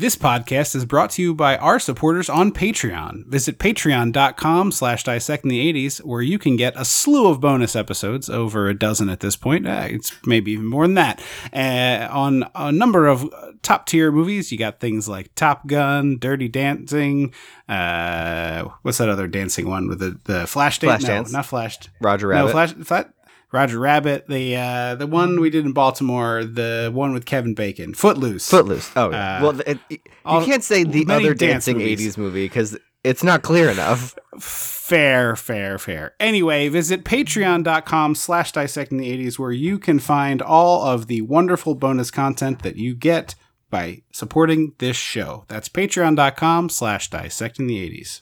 This podcast is brought to you by our supporters on Patreon. Visit patreon.com slash dissecting the 80s, where you can get a slew of bonus episodes, over a dozen at this point. Uh, it's maybe even more than that. Uh, on a number of top tier movies, you got things like Top Gun, Dirty Dancing. Uh, what's that other dancing one with the, the Flash dance? Flashdance. No, not Flashed. Roger Rabbit. No, Flash. Flat, Roger Rabbit. The uh, the one we did in Baltimore. The one with Kevin Bacon. Footloose. Footloose. Oh, yeah. Uh, well, it, it- you can't say the other dancing movies. 80s movie because it's not clear enough. Fair, fair, fair. Anyway, visit patreon.com slash dissecting the 80s where you can find all of the wonderful bonus content that you get by supporting this show. That's patreon.com slash dissecting the 80s.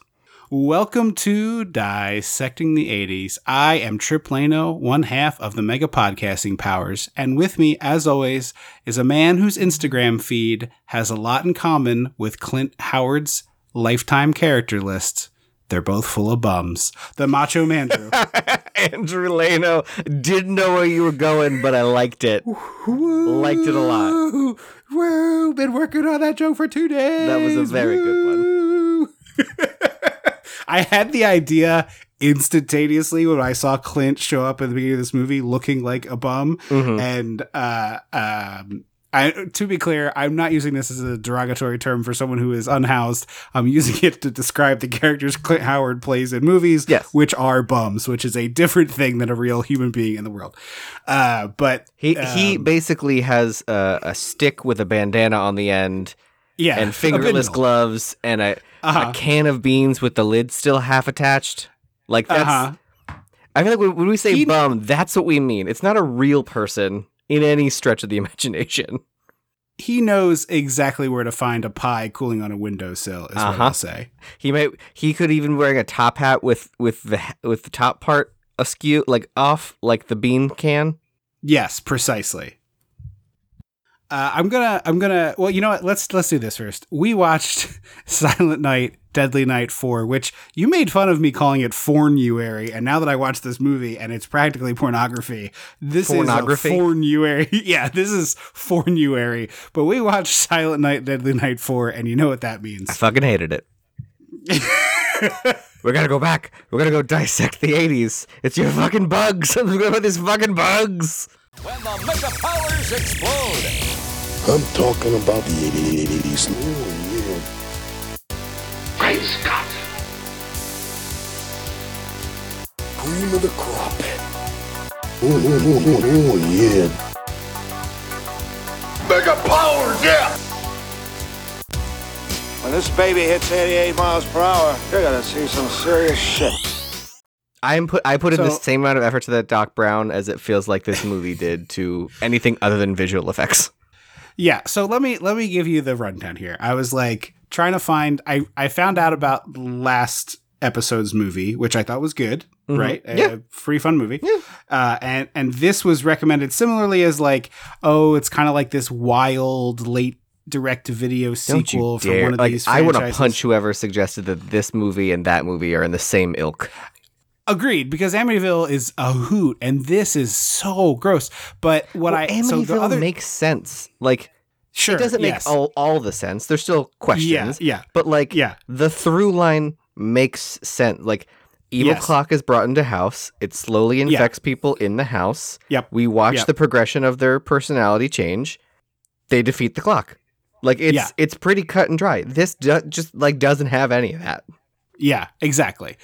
Welcome to Dissecting the 80s. I am Trip Lano, one half of the Mega Podcasting Powers, and with me, as always, is a man whose Instagram feed has a lot in common with Clint Howard's lifetime character list. They're both full of bums. The Macho Man Drew. Andrew Lano didn't know where you were going, but I liked it. Liked it a lot. Woo, woo, been working on that joke for two days. That was a very good one. I had the idea instantaneously when I saw Clint show up at the beginning of this movie looking like a bum. Mhm. And uh, um, I, to be clear, I'm not using this as a derogatory term for someone who is unhoused. I'm using it to describe the characters Clint Howard plays in movies, Yes. which are bums, which is a different thing than a real human being in the world. Uh, but He he um, basically has a, a stick with a bandana on the end yeah, and fingerless gloves and a, Uh-huh. a can of beans with the lid still half attached. Like that's Uh-huh. I feel like when, we say He- bum, that's what we mean. It's not a real person in any stretch of the imagination. He knows exactly where to find a pie cooling on a windowsill. Is what Uh-huh. I'll say. He might he could even wearing a top hat with with the with the top part askew like off like the bean can. Yes, precisely. Uh, I'm gonna, I'm gonna. Well, you know what? Let's let's do this first. We watched Silent Night, Deadly Night Four, which you made fun of me calling it fornuary, and now that I watched this movie and it's practically pornography, this Pornography? is a fornuary. yeah, this is fornuary. But we watched Silent Night, Deadly Night Four, and you know what that means. I fucking hated it. We're gonna go back. We're gonna go dissect the '80s. It's your fucking bugs. I'm gonna put these fucking bugs. When the mega powers explode, I'm talking about the 80s. Oh, yeah. Great Scott! Cream of the crop. Oh, oh, oh, oh, oh, yeah. Mega powers, yeah! When this baby hits 88 miles per hour, you're gonna see some serious shit. I'm put. I put in the So- same amount of effort to that Doc Brown as it feels like this movie did to anything other than visual effects. Yeah, so let me let me give you the rundown here. I was like trying to find I I found out about last episode's movie, which I thought was good, right? Mm-hmm. Yeah. A free fun movie. Uh and and this was recommended similarly as like, oh, it's kind of like this wild late direct to video sequel for one of like these I want to punch whoever suggested that this movie and that movie are in the same ilk. Agreed, because Amityville is a hoot and this is so gross. But what I so the Amityville other makes sense. Like sure it doesn't make yes. all, all the sense. There's still questions. yeah. But like Yeah. the through line makes sense. Like evil Yes. clock is brought into house. It slowly Yeah. infects people in the house. Yep. We watch Yep. the progression of their personality change. They defeat the clock. Like it's Yeah. it's pretty cut and dry. This do- just like doesn't have any of that. Yeah, exactly.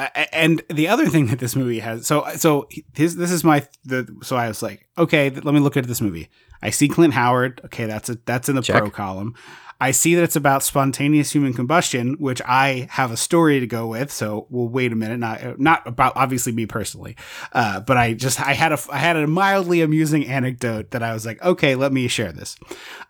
Uh, and the other thing that this movie has, so so his this is my the so I was like, okay, th- let me look at this movie. I see Clint Howard. Okay, that's a that's in the Check. pro column. I see that it's about spontaneous human combustion, which I have a story to go with. So we'll wait a minute. Not not about obviously me personally, uh, but I just I had a I had a mildly amusing anecdote that I was like, okay, let me share this.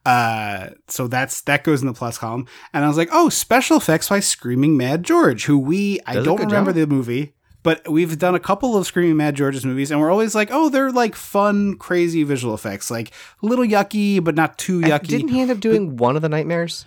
Uh, so that's that goes in the plus column, and I was like, oh, special effects by Screaming Mad George, who we I Does a don't remember job. the movie. But we've done a couple of Screaming Mad George's movies, and we're always like, "Oh, they're like fun, crazy visual effects, like a little yucky, but not too yucky." Didn't he end up doing one of the nightmares?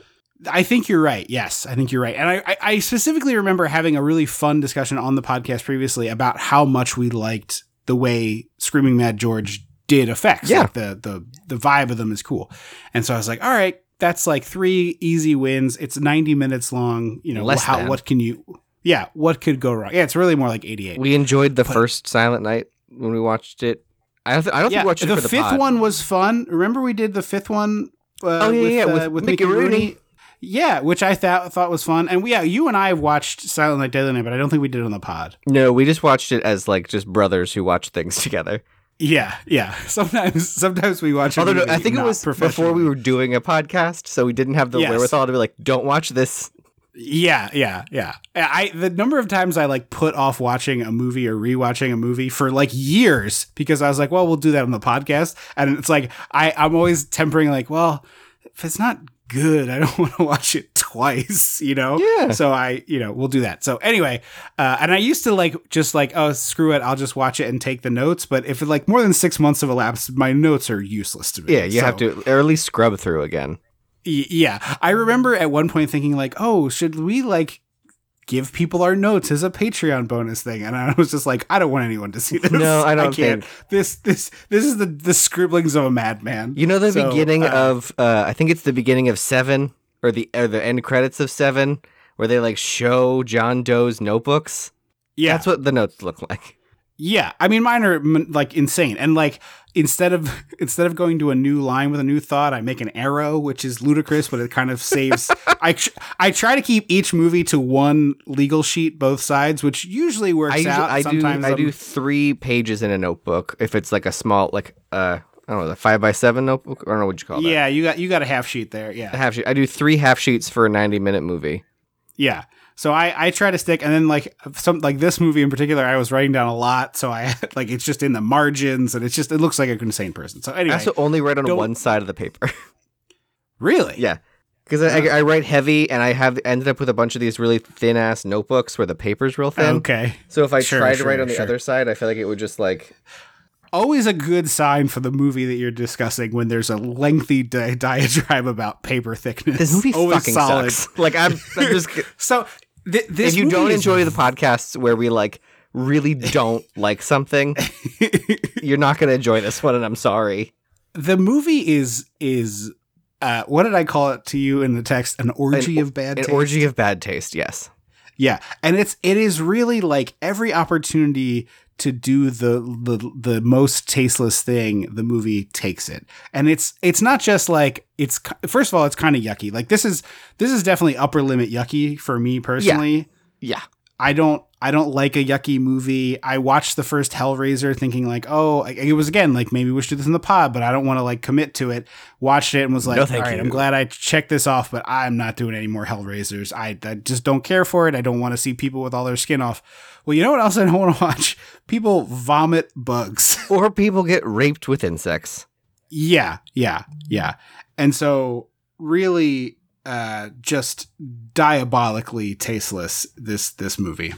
I think you're right. Yes, I think you're right. And I, I, I specifically remember having a really fun discussion on the podcast previously about how much we liked the way Screaming Mad George did effects. Yeah. Like the the the vibe of them is cool. And so I was like, all right, that's like three easy wins. It's 90 minutes long. You know, Less how than. what can you? Yeah, what could go wrong? Yeah, it's really more like 88. We enjoyed the But- first Silent Night when we watched it. I don't, th- I don't think we watched it the the fifth pod. one was fun. Remember we did the fifth one? Uh, Oh, yeah, with, yeah, uh, with Mickey Mickey Rooney. Rooney. Yeah, which I thought thought was fun. And we, yeah, you and I watched Silent Night, Deadly Night, but I don't think we did it on the pod. No, we just watched it as like just brothers who watch things together. Yeah, yeah. Sometimes, sometimes we watch. Although no, I think it was before we were doing a podcast, so we didn't have the Yes. wherewithal to be like, "Don't watch this." Yeah, yeah, yeah. I the number of times I like put off watching a movie or rewatching a movie for like years because I was like, well, we'll do that on the podcast, and it's like I I'm always tempering like, well, if it's not good, I don't want to watch it twice, you know. Yeah. So I, you know, we'll do that. So anyway, uh, and I used to like just like, oh, screw it, I'll just watch it and take the notes. But if it like more than six months have elapsed, my notes are useless to me. Yeah, you have to or at least scrub through again. Yeah i remember at one point thinking like oh should we like give people our notes as a patreon bonus thing and i was just like i don't want anyone to see this No, I don't can't. this this this is the the scribblings of a madman You know the So, beginning uh, of uh, I think it's the beginning of Seven or the or the end credits of Seven where they like show John Doe's notebooks. yeah That's what the notes look like. Yeah i mean mine are like insane and like instead of instead of going to a new line with a new thought i make an arrow which is ludicrous but it kind of saves i i try to keep each movie to one legal sheet both sides which usually works I out I do sometimes I I'm- do three pages in a notebook if it's like a small like uh I don't know the five by seven notebook. I don't know what you call that. yeah you got you got a half sheet there yeah A half sheet. I do three half sheets for a ninety minute movie. Yeah. So I, I try to stick, and then like some like this movie in particular, I was writing down a lot, so I like it's just in the margins, and it's just it looks like an insane person. So anyway, I also only write on one side of the paper. really, yeah, because I, I, I uh. write heavy, and I have ended up with a bunch of these really thin ass notebooks where the paper's real thin. okay. So if I Sure, tried sure, to write on the sure. other side, I feel like it would just like Always a good sign for the movie that you're discussing when there's a lengthy di- diatribe about paper thickness. this movie Always fucking solid. sucks. Like I'm, I'm just So th- if you don't is- enjoy the podcasts where we like really don't like something, you're not gonna enjoy this one, and I'm sorry. the movie is is uh, what did I call it to you in the text? An orgy of bad An taste. orgy of bad taste. Yes. Yeah, and it's it is really like every opportunity to do the the the most tasteless thing, the movie takes it, and it's it's not just like it's first of all it's kind of yucky. Like this is this is definitely upper limit yucky for me personally. yeah, Yeah. I don't I don't like a yucky movie. I watched the first Hellraiser thinking like, oh, it was again like maybe we should do this in the pod, but I don't want to like commit to it. Watched it and was like, No, all right, you. I'm glad I checked this off, but I'm not doing any more Hellraisers. I, I just don't care for it. I don't want to see people with all their skin off. Well, you know what else I don't want to watch? People vomit bugs. Or people get raped with insects. Yeah, yeah, yeah. And so really uh just diabolically tasteless this this movie.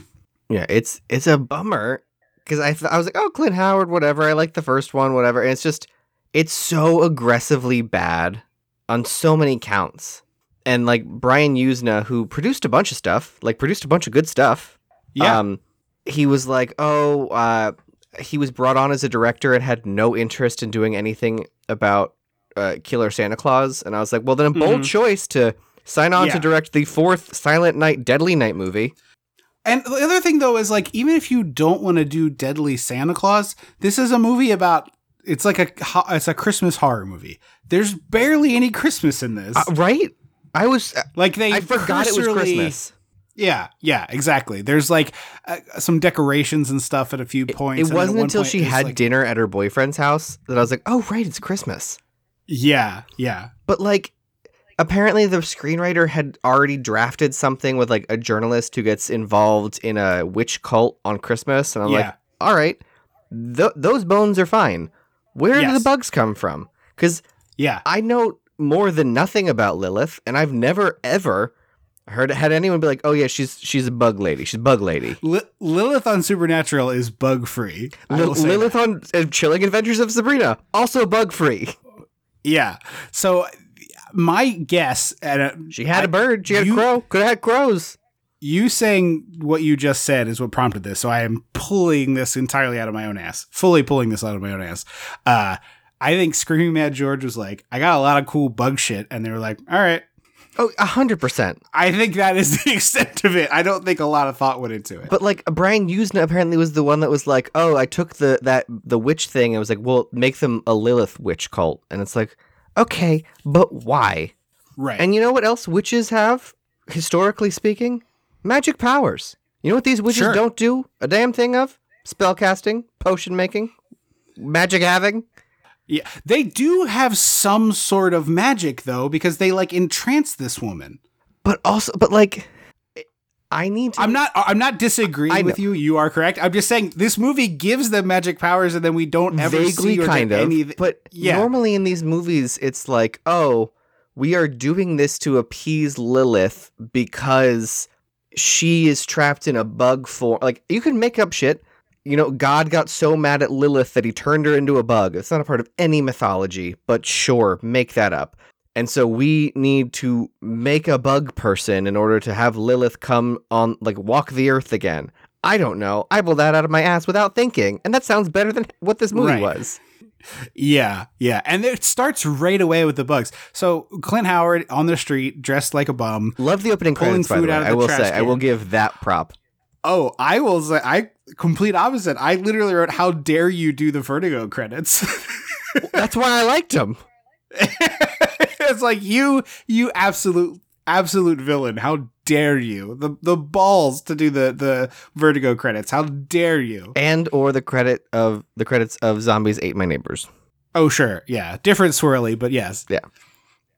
Yeah, it's it's a bummer because I th- I was like, oh, Clint Howard, whatever. I like the first one, whatever. And it's just it's so aggressively bad on so many counts. And like Brian Yuzna, who produced a bunch of stuff, like produced a bunch of good stuff. Yeah. Um, he was like, oh, uh, he was brought on as a director and had no interest in doing anything about uh, Killer Santa Claus. And I was like, well, then a bold Mhm. choice to sign on Yeah. to direct the fourth Silent Night, Deadly Night movie. And the other thing though is like even if you don't want to do Deadly Santa Claus, this is a movie about it's like a it's a Christmas horror movie. There's barely any Christmas in this. Uh, right? I was. like they I forgot it was Christmas. Yeah, yeah, exactly. There's like uh, some decorations and stuff at a few points. It at wasn't until point she had like- dinner at her boyfriend's house that I was like, oh, right, it's Christmas. Yeah, yeah. But like, apparently the screenwriter had already drafted something with like a journalist who gets involved in a witch cult on Christmas. And I'm Yeah. like, all right, th- those bones are fine. Where do the bugs come from? Because Yeah. I know more than nothing about Lilith, and I've never ever heard had anyone be like, "Oh yeah, she's she's a bug lady. She's a bug lady." Li- Lilith on Supernatural is bug free. Lil- Lilith on uh, Chilling Adventures of Sabrina, also bug free. Yeah. So my guess at a, She had I- a bird. She had you- a crow. Could have had crows. you saying what you just said is what prompted this. So I am pulling this entirely out of my own ass, fully pulling this out of my own ass. Uh, I think Screaming Mad George was like, I got a lot of cool bug shit, and they were like, all right. Oh, a hundred percent. I think that is the extent of it. I don't think a lot of thought went into it. But like Brian Yuzna apparently was the one that was like, "Oh, I took the that the witch thing and was like, well, make them a Lilith witch cult." And it's like, okay, but why? right. And you know what else witches have, historically speaking? Magic powers. You know what these witches Sure. don't do a damn thing of? Spell casting, potion making, magic having. Yeah, they do have some sort of magic though, because they like entrance this woman. But also, but like, I need to. I'm not. I'm not disagreeing with you. You are correct. I'm just saying this movie gives them magic powers, and then we don't ever vaguely see or kind of any. but yeah. normally in these movies it's like oh we are doing this to appease lilith because she is trapped in a bug form like you can make up shit you know god got so mad at lilith that he turned her into a bug it's not a part of any mythology but sure make that up and so we need to make a bug person in order to have lilith come on like walk the earth again I don't know. I pulled that out of my ass without thinking, and that sounds better than what this movie Right. was. Yeah, yeah, and it starts right away with the bugs. So Clint Howard on the street, dressed like a bum. Love the opening Pulling credits, by the way. out of I the will trash say, I will give that prop. Oh, I will say, I complete opposite. I literally wrote, "How dare you do the Vertigo credits?" That's why I liked him. it's like you, you absolute, absolute villain. How dare you? The the balls to do the the Vertigo credits. How dare you? And or the credit of the credits of Zombies Ate My Neighbors. Oh sure, yeah, different swirly, but yes, Yeah,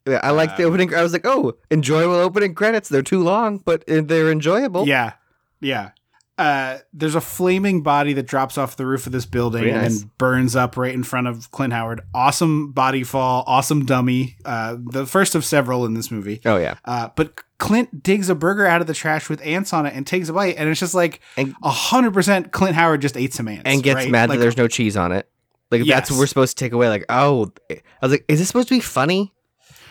I like the um, opening. I was like, oh, enjoyable opening credits. They're too long, but they're enjoyable. Yeah, yeah. Uh, there's a flaming body that drops off the roof of this building and nice. burns up right in front of Clint Howard. Awesome body fall, awesome dummy. Uh, the first of several in this movie. Oh yeah. Uh, but Clint digs a burger out of the trash with ants on it and takes a bite, and it's just like a hundred percent Clint Howard just ate some ants And gets right? mad Like, that there's no cheese on it. Like that's what we're supposed to take away. Like, oh, I was like, is this supposed to be funny?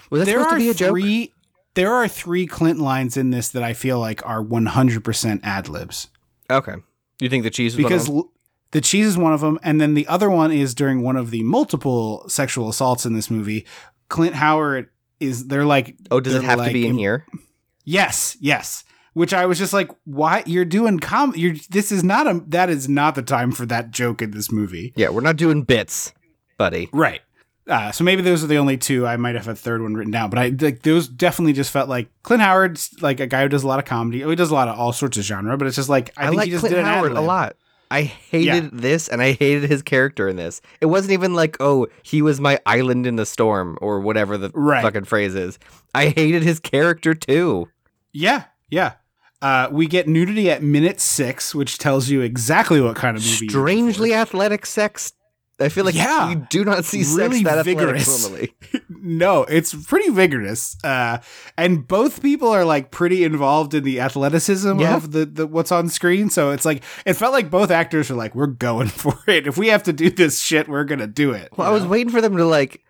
Was that there supposed are to be a joke? three. There are three Clint lines in this that I feel like are 100% ad libs. Okay. You think the cheese of because them? l- the cheese is one of them, and then the other one is during one of the multiple sexual assaults in this movie. Clint Howard is they're like, oh, does it have to be in here? Yes, yes. Which I was just like, why you're doing com? You're this is not a that is not the time for that joke in this movie. Yeah, we're not doing bits, buddy. Right. Uh, so maybe those are the only two. I might have a third one written down, but I like those definitely just felt like Clint Howard's like a guy who does a lot of comedy. Oh, he does a lot of all sorts of genre, but it's just like I, I, think like he just Clint did an Howard a lot. I hated this and I hated his character in this. It wasn't even like, oh, he was my island in the storm or whatever the Right. fucking phrase is. I hated his character too. Yeah, yeah. Uh, we get nudity at minute six, which tells you exactly what kind of movie. Strangely athletic sex. I feel like Yeah. you do not see Really sex that vigorous. normally. no, it's pretty vigorous. Uh, and both people are like pretty involved in the athleticism Yeah. of the, the what's on screen. So it's like it felt like both actors were like, "We're going for it. If we have to do this shit, we're gonna do it." Well, you I was waiting for them to like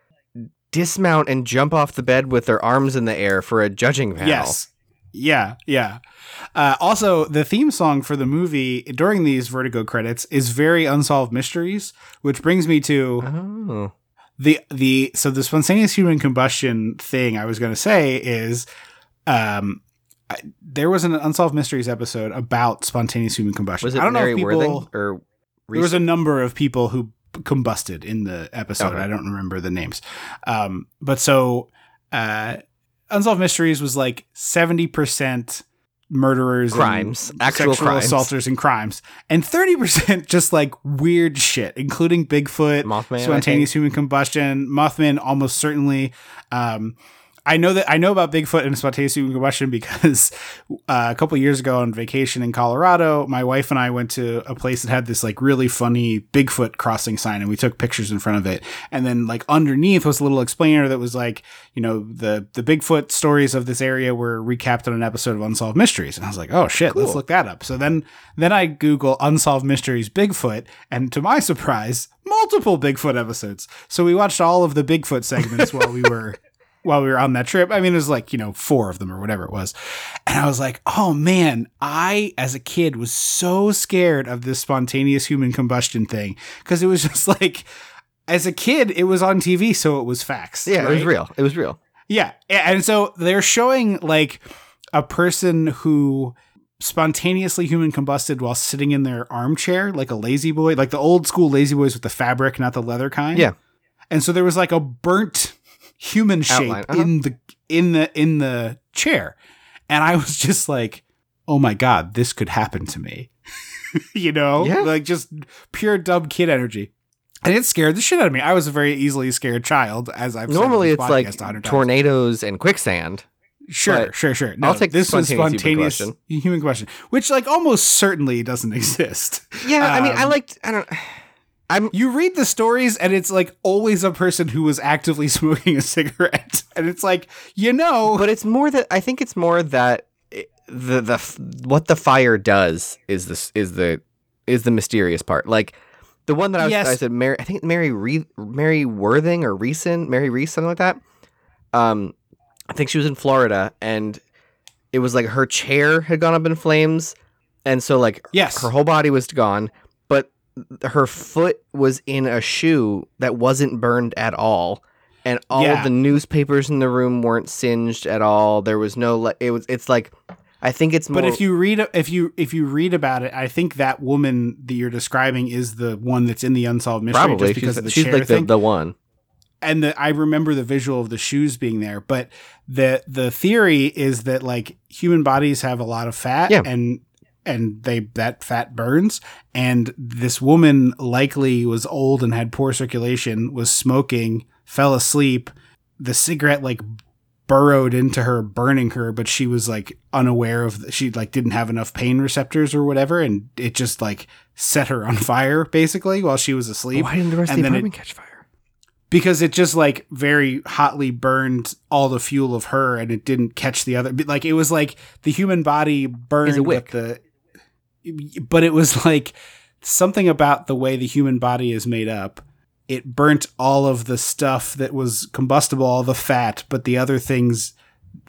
dismount and jump off the bed with their arms in the air for a judging panel. Yes. Yeah, yeah. Uh, also, the theme song for the movie during these Vertigo credits is very unsolved mysteries, which brings me to Oh. the the so the spontaneous human combustion thing I was going to say is um I, there was an unsolved mysteries episode about spontaneous human combustion. Was it I don't Mary know if Worthing people or there was a number of people who combusted in the episode. Okay. I don't remember the names. Um, but so uh, Unsolved Mysteries was like 70% murderers, and Crimes. Actual sexual crimes. assaulters, and crimes, and 30% just like weird shit, including Bigfoot, Mothman, spontaneous human combustion, Mothman, almost certainly. Um, I know that I know about Bigfoot and spontaneous combustion because uh, a couple years ago on vacation in Colorado, my wife and I went to a place that had this like really funny Bigfoot crossing sign, and we took pictures in front of it. And then like underneath was a little explainer that was like, you know, the the Bigfoot stories of this area were recapped on an episode of Unsolved Mysteries, and I was like, oh shit, let's look that up. So then then I Google Unsolved Mysteries Bigfoot, and to my surprise, multiple Bigfoot episodes. So we watched all of the Bigfoot segments while we were while we were on that trip. I mean, it was like, you know, four of them or whatever it was. And I was like, oh man, I, as a kid, was so scared of this spontaneous human combustion thing because it was just like, as a kid, it was on TV, so it was facts. Yeah, it was real. It was real. Yeah. And so they're showing like a person who spontaneously human combusted while sitting in their armchair, like a lazy boy, like the old school lazy boys with the fabric, not the leather kind. Yeah. And so there was like a burnt human shape uh-huh. in the in the in the chair. And I was just like, oh my God, this could happen to me. you know? Yeah. Like just pure dumb kid energy. And it scared the shit out of me. I was a very easily scared child, as I've Normally, it's like tornadoes and quicksand. Sure, sure, sure. No, I'll take this was spontaneous human spontaneous human combustion, which like almost certainly doesn't exist. Yeah, I mean, I Um, liked. I don't. I'm. You read the stories, and it's like always a person who was actively smoking a cigarette, and it's like you know, But it's more that I think it's more that it- the the what the fire does is this is the is the mysterious part. Like the one that I was Yes. I said Mary I think Mary Re, Mary Worthing or Reeson Mary Reese something like that. Um, I think she was in Florida and it was like her chair had gone up in flames, and so like Yes. her whole body was gone, her foot was in a shoe that wasn't burned at all. And all Yeah. of the newspapers in the room weren't singed at all. There was no like it was it's like I think it's more but if you read if you if you read about it, I think that woman that you're describing is the one that's in the unsolved mystery, probably just because she's, of the she's chair like the, the one. and the, I remember the visual of the shoes being there, but the the theory is that like human bodies have a lot of fat Yeah. and and they that fat burns and this woman likely was old and had poor circulation, was smoking, fell asleep, the cigarette like burrowed into her burning her but she was like unaware of she like didn't have enough pain receptors or whatever and it just like set her on fire basically while she was asleep Why didn't the rest and of the then it- catch fire? because it just like very hotly burned all the fuel of her and it didn't catch the other like it was like the human body burned Is a wick. but the but it was like something about the way the human body is made up. It burnt all of the stuff that was combustible all the fat but the other things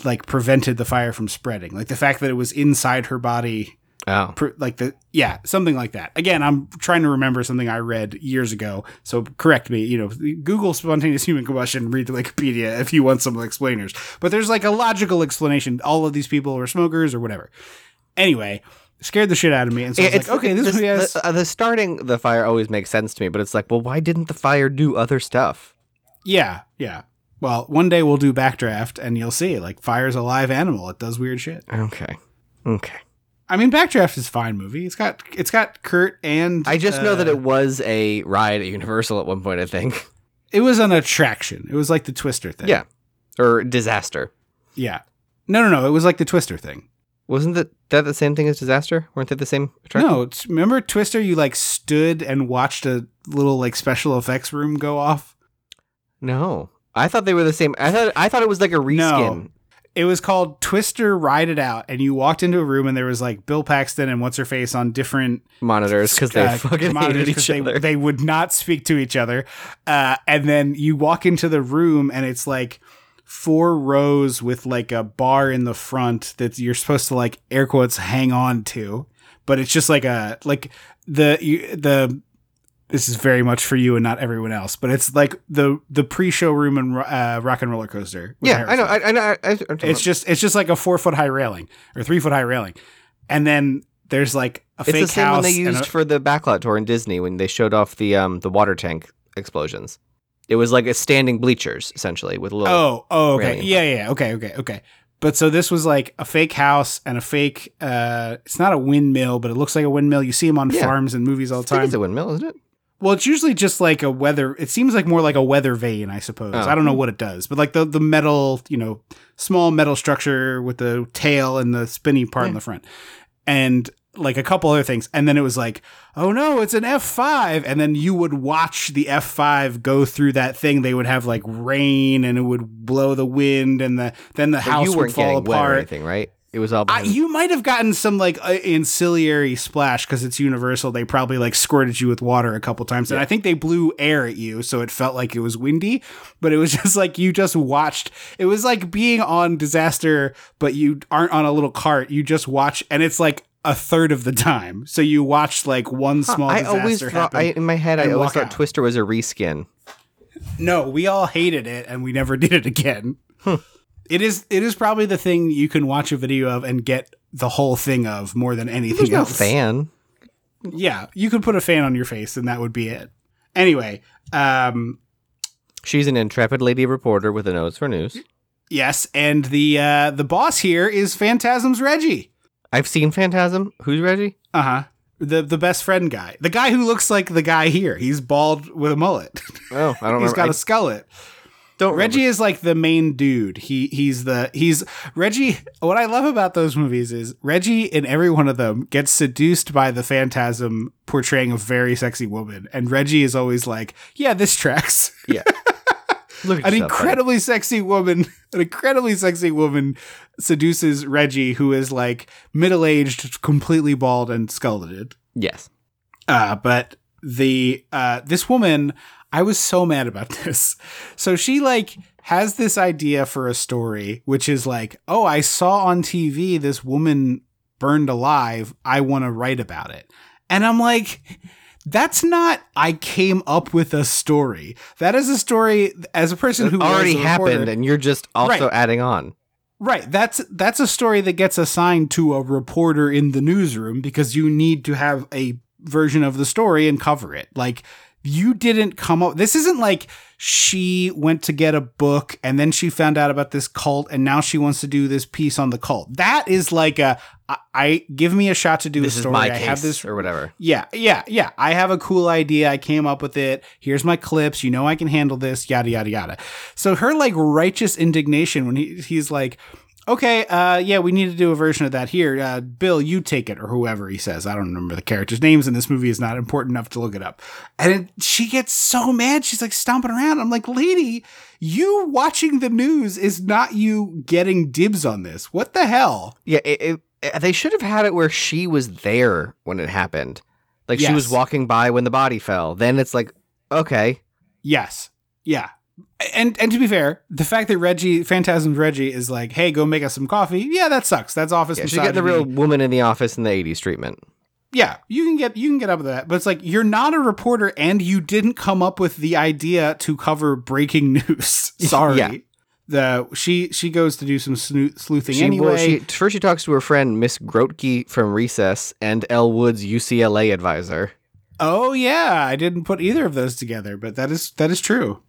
like prevented the fire from spreading. Like the fact that it was inside her body Oh, like the yeah something like that. Again i'm trying to remember something i read years ago so correct me you know google spontaneous human combustion read wikipedia if you want some explainers. But there's like a logical explanation. All of these people were smokers or whatever. Anyway scared the shit out of me and so it's like okay this movie has the, uh, the starting the fire always makes sense to me, but it's like, well, why didn't the fire do other stuff? yeah yeah well one day we'll do backdraft and you'll see like fire's a live animal it does weird shit Okay, okay. i mean backdraft is a fine movie it's got it's got kurt and I just know that uh, it was a ride at Universal at one point. I think. it was an attraction it was like the twister thing Yeah, or disaster. Yeah. No, no, no. It was like the Twister thing. Wasn't that that the same thing as disaster? Weren't they the same attraction? No, it's, remember Twister? You like stood and watched a little like special effects room go off. no. I thought they were the same. I thought I thought it was like a reskin. No. It was called Twister Ride It Out, and you walked into a room and there was like Bill Paxton and what's her face on different monitors because they uh, fucking hated each they, other. They would not speak to each other. Uh, and then you walk into the room and it's like four rows with like a bar in the front that you're supposed to like air quotes hang on to. But it's just like a like the you, the this is very much for you and not everyone else. But it's like the the pre-show room and uh, Rock and Roller Coaster. yeah, I know. I, I know. I, I, I'm talking It's just it's just like a four foot high railing or three foot high railing, and then there's like a It's fake the same house. one they used a- for the backlot tour in Disney when they showed off the um the water tank explosions. It was like a standing bleachers essentially with a little. oh oh okay in yeah yeah okay okay okay. But so this was like a fake house and a fake. uh It's not a windmill, but it looks like a windmill. You see them on Yeah. farms and movies all I the think time. it's a windmill, isn't it? Well, it's usually just like a weather. It seems like more like a weather vane, I suppose. Oh. I don't know what it does, but like the the metal, you know, small metal structure with the tail and the spinny part in the front, and like a couple other things. And then it was like, oh no, it's an F five. And then you would watch the F five go through that thing. They would have like rain, and it would blow the wind, and the then the But house would fall getting wet or apart. anything, right? It was all. I, you might have gotten some like uh, ancillary splash because it's Universal. They probably like squirted you with water a couple times, and I think they blew air at you, so it felt like it was windy. But it was just like you just watched. It was like being on disaster, but you aren't on a little cart. You just watch, and it's like a third of the time. So you watched like one small I disaster always thought. I, in my head I always thought out. Twister was a reskin. No, we all hated it and we never did it again. It is it is probably the thing you can watch a video of and get the whole thing of more than anything There's no else. fan. Yeah, you could put a fan on your face and that would be it. Anyway, um She's an intrepid lady reporter with a nose for news. yes, and the uh the boss here is Phantasm's Reggie. I've seen Phantasm. Who's Reggie? Uh-huh. The the best friend guy. The guy who looks like the guy here. He's bald with a mullet. Oh, I don't He's remember. got I a skullet. don't Reggie is like the main dude. He he's the he's Reggie. What I love about those movies is Reggie in every one of them gets seduced by the phantasm portraying a very sexy woman, and Reggie is always like, "Yeah, this tracks." Yeah. Look An incredibly sexy woman, an incredibly sexy woman seduces Reggie, who is like middle aged, completely bald, and skulleted. Yes. Uh, but the uh, this woman, I was so mad about this. So she like has this idea for a story, which is like, oh, I saw on TV this woman burned alive. I want to write about it, and I'm like. That's not. I came up with a story. That is a story. As a person who already reporter- happened, and you're just also Right. adding on. Right. That's that's a story that gets assigned to a reporter in the newsroom because you need to have a version of the story and cover it. Like you didn't come up this isn't like she went to get a book and then she found out about this cult and now she wants to do this piece on the cult. That is like a I, I give me a shot to do This a story. I have this or whatever. yeah, yeah, yeah. I have a cool idea. I came up with it. Here's my clips. You know I can handle this. Yada yada yada. So her like righteous indignation when he he's like, okay, uh, yeah, we need to do a version of that here. Uh, Bill, you take it, or whoever he says. I don't remember the characters' names in this movie. is not important enough to look it up. And it, she gets so mad. She's like stomping around. I'm like, lady, you watching the news is not you getting dibs on this. What the hell? Yeah, it, it, it- they should have had it where she was there when it happened. Like she was walking by when the body fell. Then it's like, okay, Yes. Yeah. And and to be fair, the fact that Reggie Phantasm's Reggie is like, hey, go make us some coffee. Yeah, that sucks. That's office yeah, she's getting the real woman in the office in the '80s treatment. Yeah, you can get you can get up with that. But it's like you're not a reporter and you didn't come up with the idea to cover breaking news. Sorry. Yeah. The she she goes to do some snoo- sleuthing She, anyway. well, she, first, she talks to her friend Miss Grotke from Recess and Elle Wood's UCLA advisor. Oh yeah, I didn't put either of those together, but that is that is true.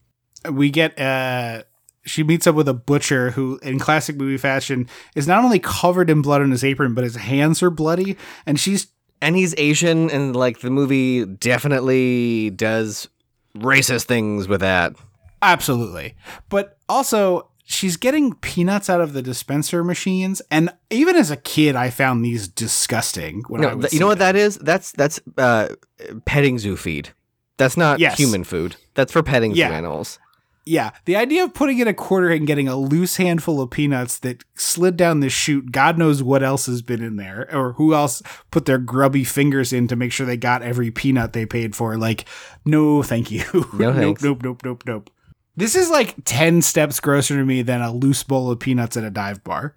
We get uh she meets up with a butcher who in classic movie fashion is not only covered in blood on his apron, but his hands are bloody and she's And he's Asian, and like the movie definitely does racist things with that. absolutely. But also she's getting peanuts out of the dispenser machines and even as a kid I found these disgusting when I No, th- you know what that is? That's that's uh, petting zoo feed. That's not Yes. human food. That's for petting zoo animals. Yeah, the idea of putting in a quarter and getting a loose handful of peanuts that slid down the chute, God knows what else has been in there, or who else put their grubby fingers in to make sure they got every peanut they paid for. Like, no, thank you. No nope, nope, nope, nope, nope. This is like 10 steps grosser to me than a loose bowl of peanuts at a dive bar.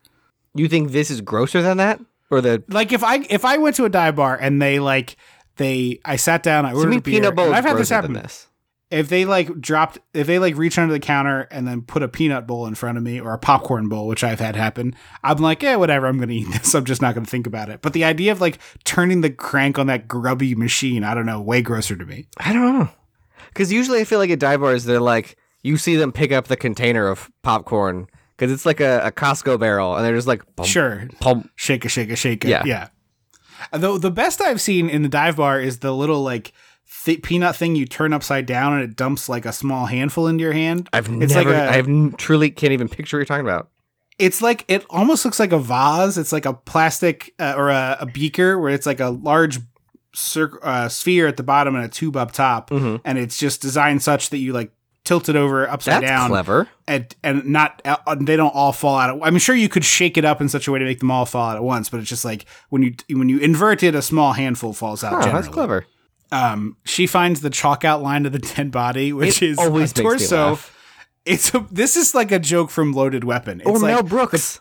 You think this is grosser than that, or the? Like if I if I went to a dive bar and they like they I sat down, I ordered me, a beer, peanut bowl I've had this happen. than this. If they like dropped if they like reach under the counter and then put a peanut bowl in front of me or a popcorn bowl which i've had happen i'm like yeah whatever i'm gonna eat this i'm just not gonna think about it but the idea of like turning the crank on that grubby machine i don't know way grosser to me I don't know. Because usually I feel like at dive bars, they're like, you see them pick up the container of popcorn because it's like a, a Costco barrel, and they're just like, pump, sure pump. shake a shake a shake a Yeah. yeah though the best i've seen in the dive bar is the little like th- peanut thing you turn upside down and it dumps like a small handful into your hand I've it's never, like a, I've n- truly can't even picture what you're talking about. it's like it almost looks like a vase. It's like a plastic uh, or a, a beaker where it's like a large cir- uh, sphere at the bottom and a tube up top, Mhm. and it's just designed such that you like tilt it over upside That's down, clever. and and not uh, they don't all fall out. At, I'm sure you could shake it up in such a way to make them all fall out at once, but it's just like when you when you invert it, a small handful falls out. Oh, generally. that's clever. Um, she finds the chalk outline of the dead body, which It is always a torso. It's a, this is like a joke from Loaded Weapon. It's Or like Mel Brooks.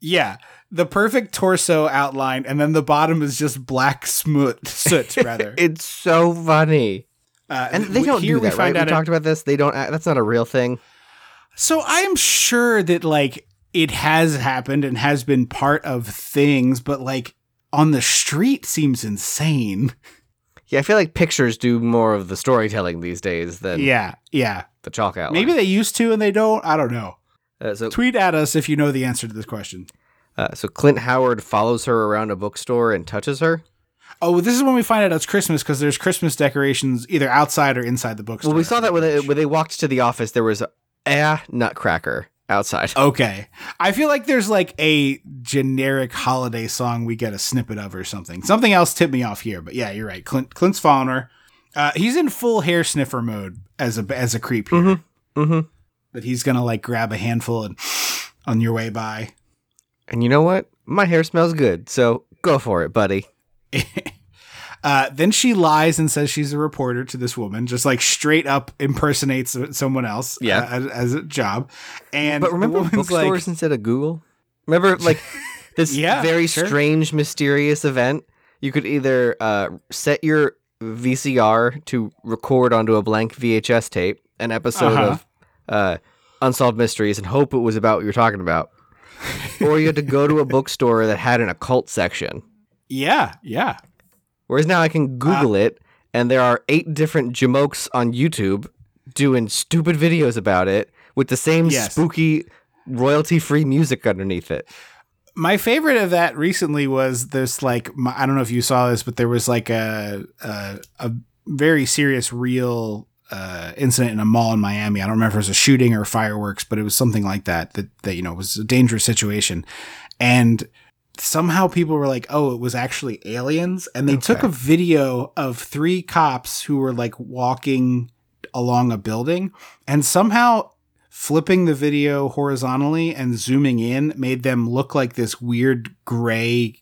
yeah. the perfect torso outline, and then the bottom is just black smoot, soot, rather. It's so funny. Uh, And they don't do we that, right? We talked about this. They don't. act- That's not a real thing. so I'm sure that like it has happened and has been part of things, but like on the street seems insane. Yeah, I feel like pictures do more of the storytelling these days than Yeah, yeah. the chalk outline. Maybe they used to and they don't. I don't know. Uh, so, Tweet at us if you know the answer to this question. uh, so Clint Howard follows her around a bookstore and touches her. Oh, this is when we find out it's Christmas because there's Christmas decorations either outside or inside the bookstore. Well, we saw that when they, when they walked to the office. There was a nutcracker outside. Okay. I feel like there's like a generic holiday song we get a snippet of or something. Something else tipped me off here, but yeah, you're right. Clint Clint's her. Uh, he's in full hair sniffer mode as a as a creep here. Mm-hmm. Mm-hmm. That he's gonna like grab a handful and on your way by. And you know what? My hair smells good, so go for it, buddy. Uh, then she lies and says she's a reporter to this woman, just like straight up impersonates someone else. Yeah. uh, as, as a job. And But remember the woman's bookstores instead of Google? Remember, like this Yeah, very sure. strange, mysterious event. You could either uh, set your VCR to record onto a blank VHS tape an episode Uh-huh. of uh, Unsolved Mysteries and hope it was about what you're talking about, or you had to go to a bookstore that had an occult section. yeah, yeah. Whereas now I Uh, can Google it, and there are eight different jamokes on YouTube doing stupid videos about it with the same Yes. spooky royalty-free music underneath it. my favorite of that recently was this like my, I don't know if you saw this, but there was like a a, a very serious real uh, incident in a mall in Miami. I don't remember if it was a shooting or fireworks, but it was something like that. That that you know was a dangerous situation, and somehow people were like, "Oh, it was actually aliens," and they took a video of three cops who were like walking along a building, and somehow flipping the video horizontally and zooming in made them look like this weird gray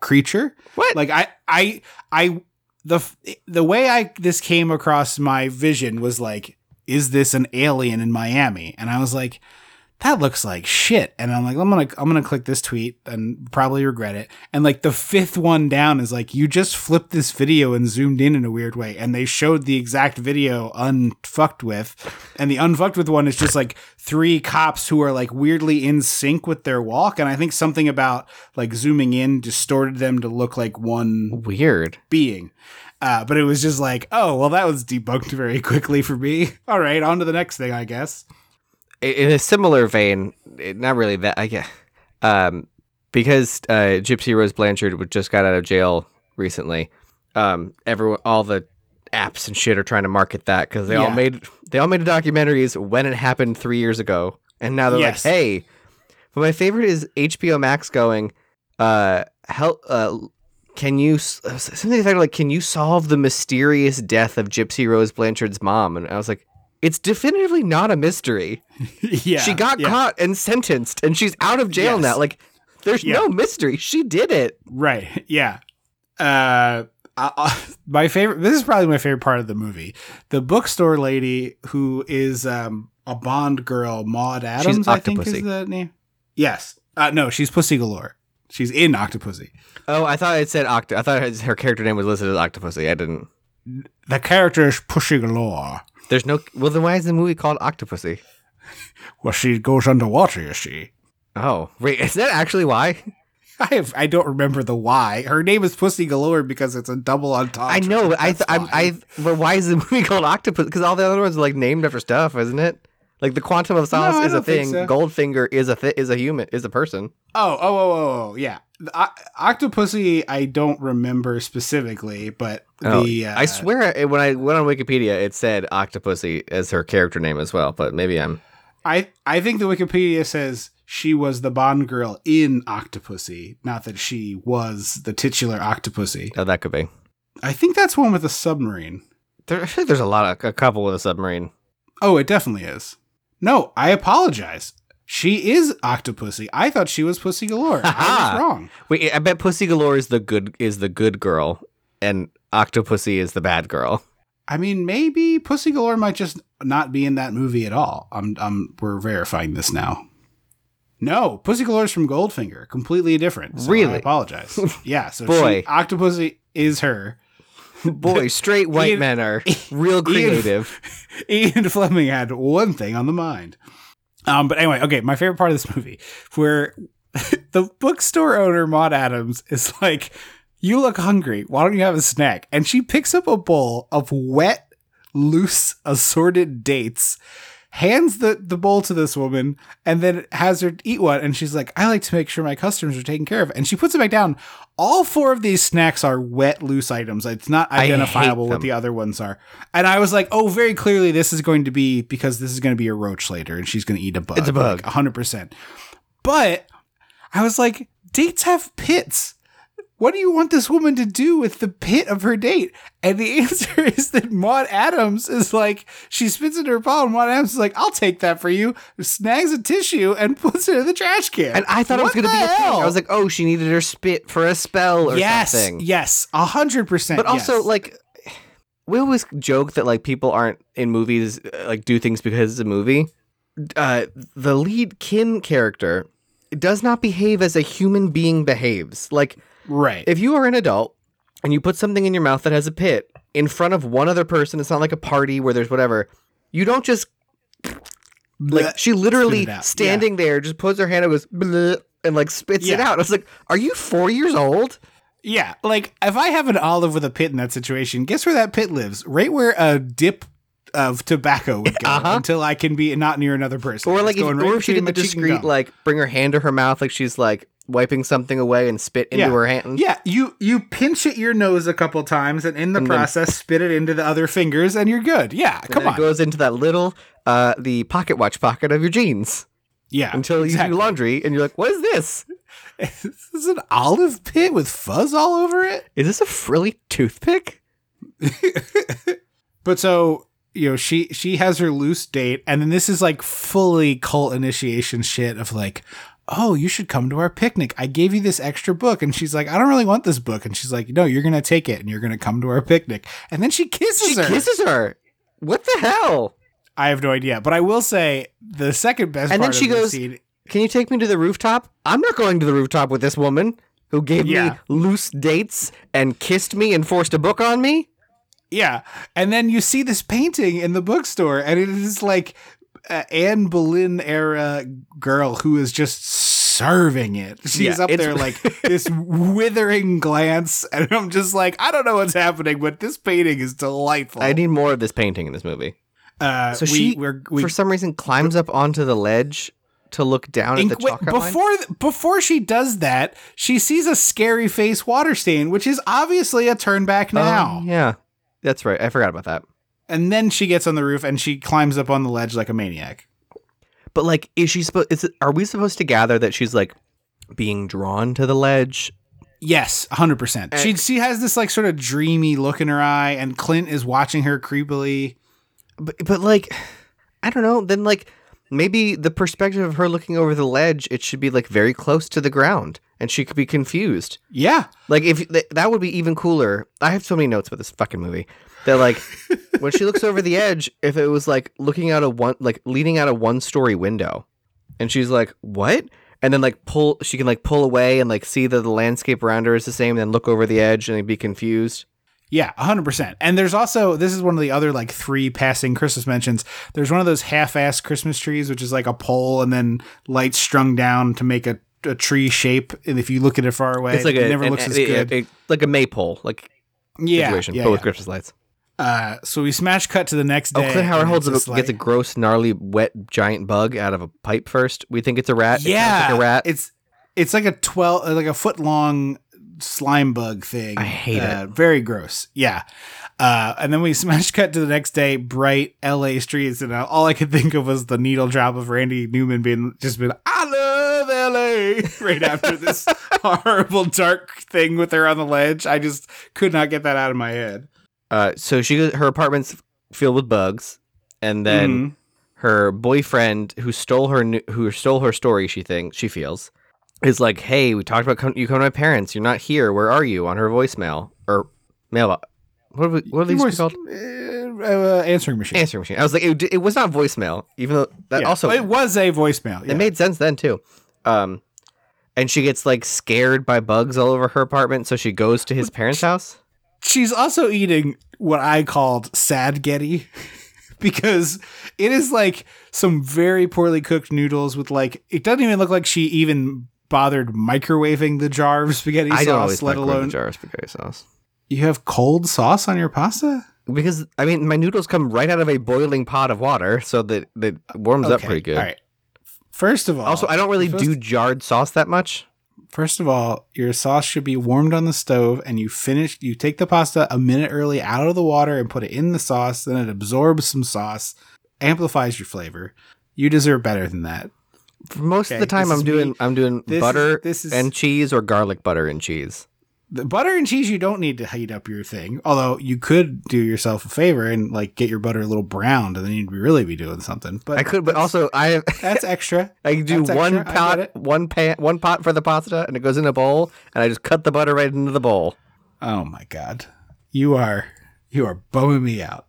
creature. What? Like I I I the the way I this came across my vision was like is this an alien in Miami? And I was like that looks like shit. And I'm like, I'm gonna I'm gonna click this tweet and probably regret it. And like the fifth one down is like, you just flipped this video and zoomed in in a weird way, and they showed the exact video unfucked with, and the unfucked with one is just like three cops who are like weirdly in sync with their walk, and I think something about like zooming in distorted them to look like one Weird. being. Uh, but it was just like, oh, well, that was debunked very quickly for me. All right, on to the next thing, I guess. In a similar vein, not really that. I get um, because uh, Gypsy Rose Blanchard just got out of jail recently. Um, everyone, all the apps and shit are trying to market that because they all made they all made documentaries when it happened three years ago, and now they're Yes. like, hey. But my favorite is HBO Max going, uh, help. Uh, can you something to the effect like, can you solve the mysterious death of Gypsy Rose Blanchard's mom? And I was like, it's definitively not a mystery. yeah, she got yeah. caught and sentenced, and she's out of jail Yes. now. Like, there's Yeah. no mystery. She did it. Right. Yeah. Uh, I, I- my favorite. This is probably my favorite part of the movie. The bookstore lady who is um, a Bond girl, Maud Adams. I think is the name. Yes. Uh, no, she's Pussy Galore. She's in Octopussy. Oh, I thought it said Octo. I thought her character name was listed as Octopussy. I didn't. The character is Pussy Galore. There's no. Well, then why is the movie called Octopussy? Well, she goes underwater, you see. Oh, wait, is that actually why? I have, I don't remember the why. Her name is Pussy Galore because it's a double entendre. I know, but I, th- I. I, but why is the movie called Octopus? Because all the other ones are like named after stuff, isn't it? Like the Quantum of Solace I is a thing. so. Goldfinger is a thi- is a human is a person. Oh, oh, oh, oh, oh, yeah. O- Octopussy, I don't remember specifically, but the uh, Oh, I swear when I went on Wikipedia, it said Octopussy as her character name as well. But maybe I'm. I I think the Wikipedia says she was the Bond girl in Octopussy, not that she was the titular Octopussy. Oh, that could be. I think that's one with a submarine. There, I think there's a lot of a couple with a submarine. Oh, it definitely is. No, I apologize. She is Octopussy. I thought she was Pussy Galore. I was wrong. Wait, I bet Pussy Galore is the good is the good girl, and Octopussy is the bad girl. I mean, maybe Pussy Galore might just not be in that movie at all. I'm, I'm, we're verifying this now. No, Pussy Galore is from Goldfinger. Completely different. So I Really? apologize. yeah. So Boy. she, Octopussy is her. Boy, straight white Ian- men are real creative. Ian Fleming had one thing on the mind. Um, but anyway, okay, my favorite part of this movie, where the bookstore owner Maud Adams is like, "You look hungry. Why don't you have a snack?" And she picks up a bowl of wet, loose, assorted dates, hands the the bowl to this woman, and then has her eat one. And she's like, "I like to make sure my customers are taken care of." And she puts it back down. All four of these snacks are wet, loose items. It's not identifiable what the other ones are. And I was like, oh, very clearly this is going to be because this is going to be a roach later and she's going to eat a bug. It's a bug. Like, 100%. But I was like, dates have pits. What do you want this woman to do with the pit of her date? And the answer is that Maud Adams is like, she spits in her palm. and Maud Adams is like, I'll take that for you. Snags a tissue and puts it in the trash can. And I thought it was going to be a thing. I was like, oh, she needed her spit for a spell or yes, something. yes, a hundred percent. But also, yes. like, we always joke that like people aren't in movies uh, like do things because it's a movie. Uh, the lead Kim character does not behave as a human being behaves. Like, right. if you are an adult and you put something in your mouth that has a pit in front of one other person, it's not like a party where there's whatever. You don't just like she literally Spit it out. standing there just puts her hand and goes and like spits it out. I was like, "Are you four years old?" Yeah, like if I have an olive with a pit in that situation, guess where that pit lives? Right where a dip of tobacco would go Uh-huh. until I can be not near another person. Or like, if, going or if she did the between cheek and discreet, like bring her hand to her mouth, like she's like wiping something away and spit into Yeah. her hand. yeah, you you pinch at your nose a couple times, and in the And then- process, spit it into the other fingers, and you're good. Yeah, come then on. It goes into that little, uh, the pocket watch pocket of your jeans yeah, until you do laundry, and you're like, "What is this? this is an olive pit with fuzz all over it. Is this a frilly toothpick?" But so you know, she she has her loose date, and then this is like fully cult initiation shit of like, oh, you should come to our picnic. I gave you this extra book, and she's like, I don't really want this book, and she's like, no, you're gonna take it, and you're gonna come to our picnic, and then she kisses her. She her. kisses her. What the hell? I have no idea, but I will say the second best. And then she goes- scene- Can you take me to the rooftop? I'm not going to the rooftop with this woman who gave Yeah. me loose dates and kissed me and forced a book on me. Yeah. And then you see this painting in the bookstore, and it is like uh, Anne Boleyn era girl who is just serving it. She's Yeah, up there like this withering glance, and I'm just like, I don't know what's happening, but this painting is delightful. I need more of this painting in this movie. uh, So we, she, we're, we for some reason, climbs up onto the ledge to look down at the wait, chalk outline. before th- before she does that, she sees a scary face water stain, which is obviously a turn back now. Oh, yeah, that's right. I forgot about that. And then she gets on the roof and she climbs up on the ledge like a maniac. But like, is she supposed? Is it, are we supposed to gather that she's like being drawn to the ledge? Yes, hundred percent. Eh. She she has this like sort of dreamy look in her eye, and Clint is watching her creepily. But but like, I don't know. Then like, maybe the perspective of her looking over the ledge, it should be like very close to the ground, and she could be confused. Yeah, Like if th- that would be even cooler. I have so many notes about this fucking movie. That like when she looks over the edge, if it was like looking out a one like leaning out a one story window, and she's like, "What?" And then like pull, she can like pull away and like see that the landscape around her is the same. And then look over the edge and be confused. yeah, hundred percent. And there's also this is one of the other like three passing Christmas mentions. There's one of those half-ass Christmas trees, which is like a pole and then lights strung down to make a, a tree shape. And if you look at it far away, It's like it a never an- looks as a- good. a- like a maypole like yeah, situation, yeah, but yeah. with Christmas lights. Uh, so we smash cut to the next Oh, day. Clint Howard holds a, just gets a gross, gnarly, wet, giant bug out of a pipe first. We think it's a rat. It yeah, like a rat. It's it's like a twelve, like a foot long slime bug thing. I hate uh, Very gross. Yeah. Uh, and then we smash cut to the next day, bright L.A. streets, and uh, all I could think of was the needle drop of Randy Newman being just been "I love L.A." right after this horrible dark thing with her on the ledge. I just could not get that out of my head. Uh, so she her apartment's filled with bugs, and then Mhm. her boyfriend, who stole her, who stole her story, she thinks she feels, is like, "Hey, we talked about you come to my parents. You're not here. Where are you?" On her voicemail or mail. What are, we, what are these Voice- called? uh, uh, answering machine. Answering machine. I was like, it, it was not voicemail, even though that Yeah. also it was a voicemail. Yeah. it made sense then too. um, and she gets like scared by bugs all over her apartment, so she goes to his parents' house. She's also eating what I called sad getty because it is like some very poorly cooked noodles with like it doesn't even look like she even bothered microwaving the jar of spaghetti I sauce, let alone the jar of spaghetti sauce you have cold sauce on your pasta. because I mean my noodles come right out of a boiling pot of water, so that that warms up pretty good. All right. First of all, Also, I don't really do jarred sauce that much. First of all, your sauce should be warmed on the stove, and you finish. You take the pasta a minute early out of the water and put it in the sauce. Then it absorbs some sauce, amplifies your flavor. You deserve better than that. Most of the time, I'm doing me- I'm doing this is- butter this is- and cheese or garlic butter and cheese. The butter and cheese, you don't need to heat up your thing. Although you could do yourself a favor and like get your butter a little browned, and then you'd really be doing something. But I could, but also I that's extra. I do That's one extra, pot, one pan, one pot for the pasta, and it goes in a bowl, and I just cut the butter right into the bowl. Oh my god, you are you are bumming me out.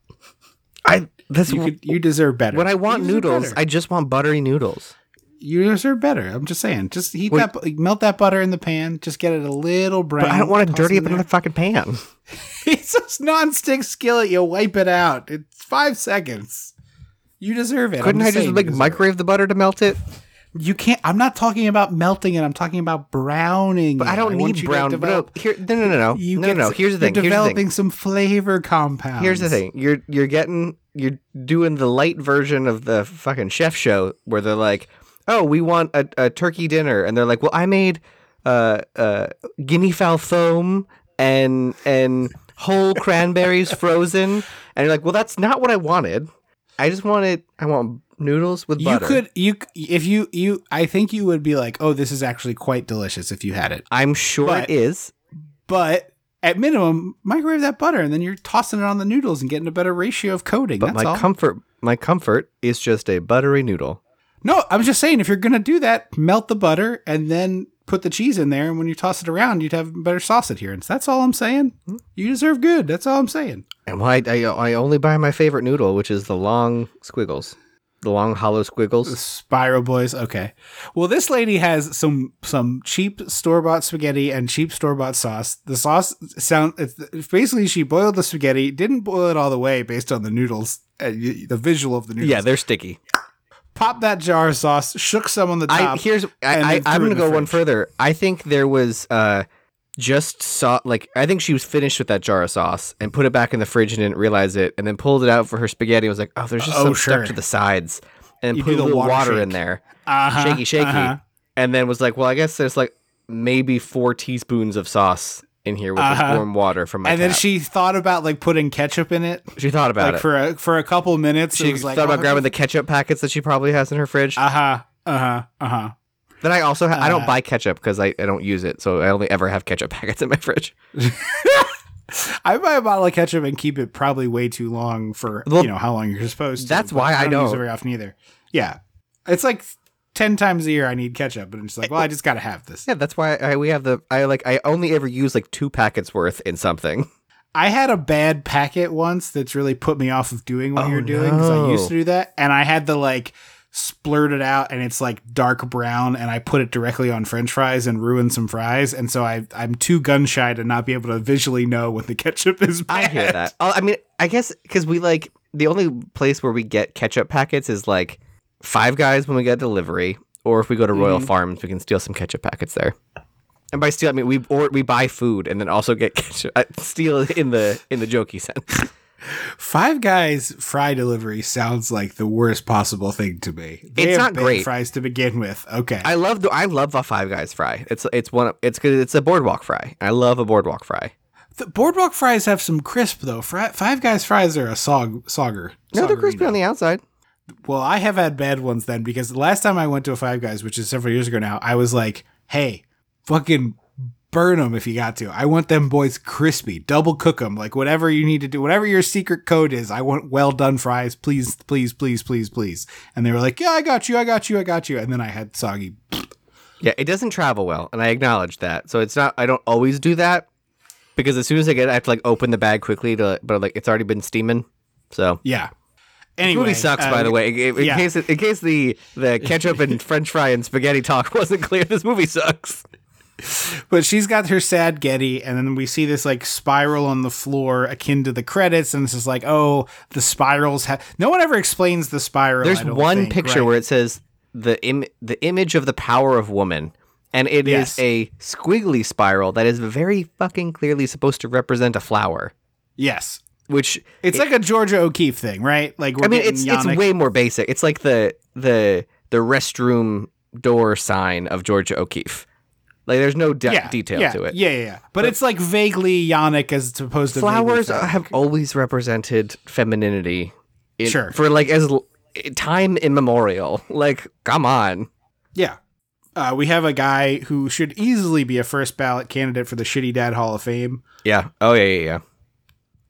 I this You could you deserve better. when I want noodles, better. I just want buttery noodles. You deserve better. I'm just saying. Just heat Wait. that, melt that butter in the pan. Just get it a little brown. But I don't want to dirty up another fucking pan. It's a non-stick skillet. You wipe it out. It's five seconds. You deserve it. Couldn't I just like microwave the butter to melt it? it. You can't. I'm not talking about melting it. I'm talking about browning. But I don't want need brown. develop- no, here, no, no, no, no, you no, get no. Here's the thing. You're developing thing. some flavor compounds. Here's the thing. You're you're getting you're doing the light version of the fucking chef show where they're like, "Oh, we want a, a turkey dinner," and they're like, "Well, I made uh uh guinea fowl foam and and whole cranberries frozen," and you're like, "Well, that's not what I wanted. I just wanted I want noodles with butter. You could you if you you I think you would be like, oh, this is actually quite delicious if you had it. I'm sure But- it is. But at minimum, microwave that butter, and then you're tossing it on the noodles and getting a better ratio of coating. But That's my all. comfort my comfort is just a buttery noodle. No, I'm just saying if you're gonna do that, melt the butter and then put the cheese in there, and when you toss it around, you'd have better sauce adherence. That's all I'm saying. You deserve good. That's all I'm saying. And why I, I only buy my favorite noodle, which is the long squiggles, the long hollow squiggles. Spiral boys. Okay. Well, this lady has some some cheap store bought spaghetti and cheap store bought sauce. The sauce sound it's, it's basically she boiled the spaghetti, didn't boil it all the way based on the noodles, uh, the visual of the noodles. Yeah, they're sticky. Pop that jar of sauce, shook some on the I top. here's and I, I I'm gonna go one further. I think there was uh just saw like I think she was finished with that jar of sauce and put it back in the fridge and didn't realize it, and then pulled it out for her spaghetti. and was like, oh, there's just Oh, some sure. stuck to the sides, and You put a the little water water, in there, Uh-huh, shaky, shaky, uh-huh. and then was like, well, I guess there's like maybe four teaspoons of sauce in here with Uh-huh. warm water from my And then she thought about like putting ketchup in it. she thought about like it. for a for a couple minutes. she was like, thought about oh, grabbing the ketchup packets that she probably has in her fridge. Uh huh. Uh huh. Uh huh. then I also ha- I don't uh, buy ketchup because I, I don't use it, so I only ever have ketchup packets in my fridge. I buy a bottle of ketchup and keep it probably way too long for Well, you know how long you're supposed to. that's why I don't use don't. it very often either. Yeah, it's like ten times a year I need ketchup, but it's like, well, I just gotta have this. Yeah, that's why I, we have the I like I only ever use like two packets worth in something. I had a bad packet once that's really put me off of doing what Oh, you're doing because I used to do that, and I had to like splurt it out, and it's like dark brown, and I put it directly on French fries and ruined some fries, and so I I'm too gun shy to not be able to visually know when the ketchup is bad. I hear that. I mean, I guess because we like the only place where we get ketchup packets is like Five Guys when we get delivery, or if we go to Royal Mm-hmm. Farms, we can steal some ketchup packets there. And by steal, I mean we or we buy food and then also get ketchup. I steal in the in the jokey sense. Five Guys fry delivery sounds like the worst possible thing to me. They It's not great. fries to begin with. Okay, I love the I love a Five Guys fry. It's it's one of- it's because it's a boardwalk fry. I love a boardwalk fry. the boardwalk fries have some crisp though. Fri- Five Guys fries are a sog sogger. No, they're crispy on the outside. Well, I have had bad ones then because the last time I went to a Five Guys, which is several years ago now, I was like, "Hey, fucking burn them if you got to. I want them boys crispy. Double cook them, like whatever you need to do, whatever your secret code is. I want well done fries, please, please, please, please, please." And they were like, "Yeah, I got you, I got you, I got you." And then I had soggy. Yeah, it doesn't travel well, and I acknowledge that. So it's not. I don't always do that because as soon as I get, it, I have to like open the bag quickly to. But like it's already been steaming. So Yeah. Anyway, movie sucks, by um, the way. In, in yeah. case in case the the ketchup and French fry and spaghetti talk wasn't clear, this movie sucks. But she's got her sad Getty, and then we see this like spiral on the floor akin to the credits, and this is like, oh, the spirals have. No one ever explains the spiral. There's I don't one think, picture right? where it says the Im- the image of the power of woman, and it is Yes. a squiggly spiral that is very fucking clearly supposed to represent a flower. yes, Which it's like a Georgia O'Keeffe thing, right? Like we're I mean, it's it's way more basic. It's like the the the restroom door sign of Georgia O'Keeffe. Like there's no de- yeah, detail yeah, to it. Yeah, yeah, yeah. But, it's like vaguely yonic as opposed to Flowers have always represented femininity. in- Sure. For like as l- time immemorial. Like, come on. Yeah. Uh, we have a guy who should easily be a first ballot candidate for the Shitty Dad Hall of Fame. Yeah. Oh yeah, yeah, yeah.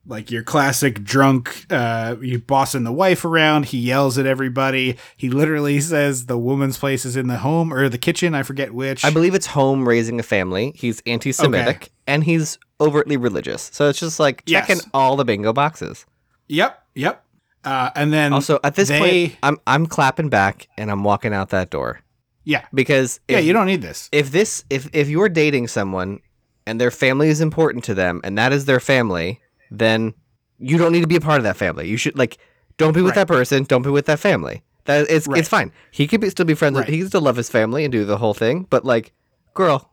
Like your classic drunk, uh, you bossing the wife around. He yells at everybody. He literally says the woman's place is in the home or the kitchen. I forget which. I believe it's home raising a family. He's anti-Semitic Okay. and he's overtly religious. So it's just like checking Yes. all the bingo boxes. Yep. Yep. Uh, and then Also, at this they, point, I'm I'm clapping back and I'm walking out that door yeah, because yeah, you don't need this. if this if if you're dating someone and their family is important to them and that is their family, then you don't need to be a part of that family. You should like don't be with Right. that person, don't be with that family. That it's Right. it's fine. He could be, still be friends Right. with he can still love his family and do the whole thing, but like girl,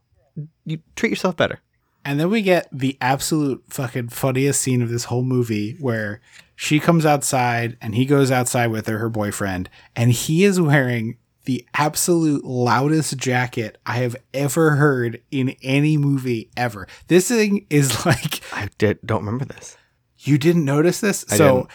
you treat yourself better. And then we get the absolute fucking funniest scene of this whole movie where she comes outside and he goes outside with her, her boyfriend, and he is wearing the absolute loudest jacket I have ever heard in any movie ever. This thing is like I did don't remember this. you didn't notice this? I so didn't.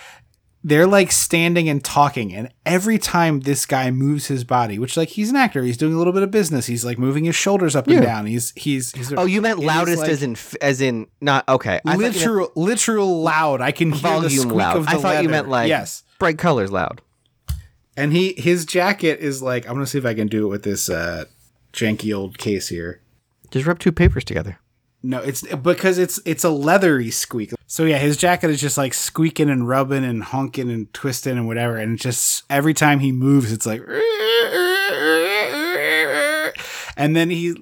they're like standing and talking, and every time this guy moves his body, which like he's an actor, he's doing a little bit of business. He's like moving his shoulders up and down. He's he's he's Oh, you meant loudest like, as in as in not okay. I meant literal literal loud. I can hear the squeak loud. of the I thought you meant like yes. bright colors loud. And he his jacket is like I'm gonna see if I can do it with this uh janky old case here. Just rub two papers together. No, it's because it's it's a leathery squeak. So yeah, his jacket is just like squeaking and rubbing and honking and twisting and whatever. And just every time he moves, it's like, and then he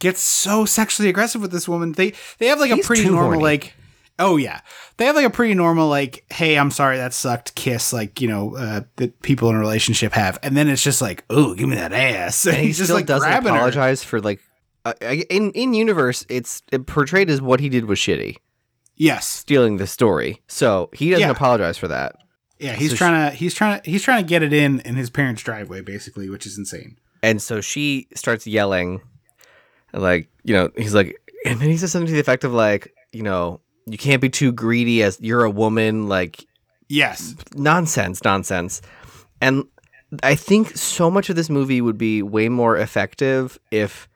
gets so sexually aggressive with this woman. They they have like a pretty normal horny. like. Oh yeah, they have like a pretty normal like, "Hey, I'm sorry that sucked." Kiss like you know uh, that people in a relationship have, and then it's just like, "Oh, give me that ass," and and he he's just still like doesn't grabbing her. apologize for like uh, in in universe it's it portrayed as what he did was shitty Yes, stealing the story so he doesn't Yeah. apologize for that Yeah, he's So trying to he's trying to he's trying to get it in in his parents' driveway, basically, which is insane. and so she starts yelling like you know he's like and then he says something to the effect of like you know you can't be too greedy as you're a woman like Yes, nonsense nonsense and i think so much of this movie would be way more effective if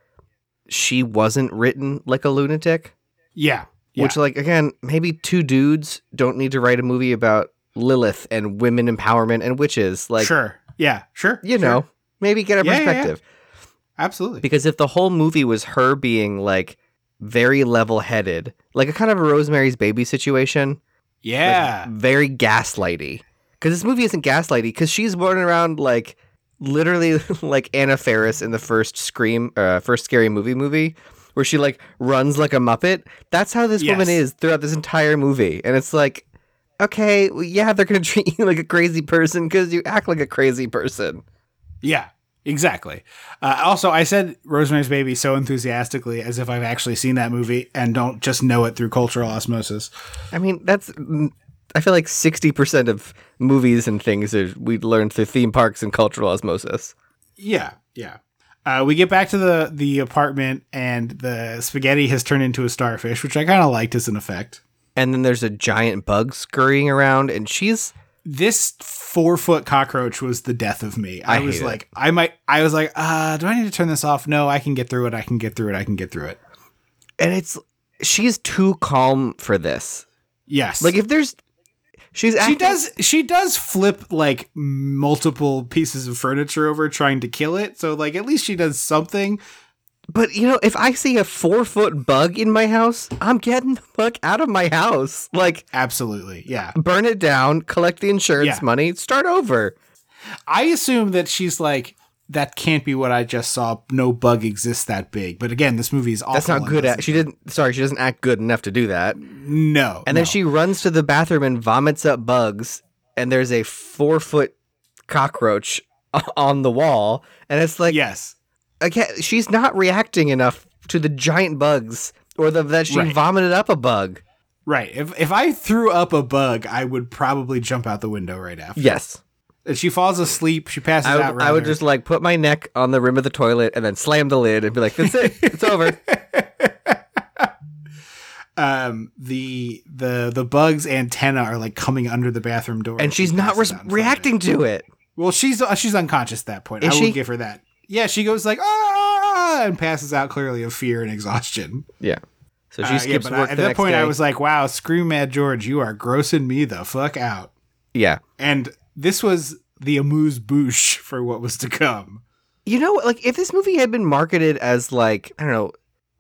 she wasn't written like a lunatic yeah, yeah. Which, like, again, maybe two dudes don't need to write a movie about Lilith and women empowerment and witches. Like, sure, yeah, sure, you sure. know, maybe get a Yeah, yeah, yeah. perspective. absolutely. Because if the whole movie was her being like very level headed, like a kind of a Rosemary's Baby situation, like, yeah, very gaslighty. Because this movie isn't gaslighty because she's running around like literally like Anna Faris in the first Scream, uh, first Scary Movie movie, where she like runs like a muppet. That's how this woman is throughout this entire movie, and it's like, okay, well, yeah, they're gonna treat you like a crazy person because you act like a crazy person. yeah, exactly. Uh, also, I said Rosemary's Baby so enthusiastically as if I've actually seen that movie and don't just know it through cultural osmosis. I mean, that's. I feel like sixty percent of movies and things are, we learn through theme parks and cultural osmosis. Yeah, yeah. Uh, we get back to the the apartment and the spaghetti has turned into a starfish, which I kind of liked as an effect. And then there's a giant bug scurrying around, and she's this four foot cockroach was the death of me. I, I was hate it. like, I might, I was like, uh, do I need to turn this off? No, I can get through it. I can get through it. I can get through it. and it's she's too calm for this. Yes. Like if there's she's she does, she does flip like multiple pieces of furniture over trying to kill it. So like, at least she does something. But you know, if I see a four foot bug in my house, I'm getting the fuck out of my house. Like, Absolutely. Yeah. burn it down, collect the insurance Yeah. money, start over. I assume that she's like, that can't be what I just saw. No bug exists that big. But again, this movie is awful. That's not good. At, she didn't. Sorry, she doesn't act good enough to do that. No. And then no. she runs to the bathroom and vomits up bugs. And there's a four foot cockroach on the wall, and it's like, Yes. Again, she's not reacting enough to the giant bugs or the that she Right. vomited up a bug. Right. If if I threw up a bug, I would probably jump out the window right after. Yes. And she falls asleep. She passes I out. would, I would just like put my neck on the rim of the toilet and then slam the lid and be like, "That's it, it's over." um the the the bugs antenna are like coming under the bathroom door, And she's she not passes res- out in front of reacting to it. Well, she's uh, she's unconscious at that point. Is I will she? give her that. Yeah, she goes like ah and passes out clearly of fear and exhaustion. Yeah. So she Uh, skips I- work at the that point, day. I was like, "Wow, Screaming Mad George, you are grossing me the fuck out." yeah. And this was the amuse bouche for what was to come. You know, like if this movie had been marketed as like I don't know,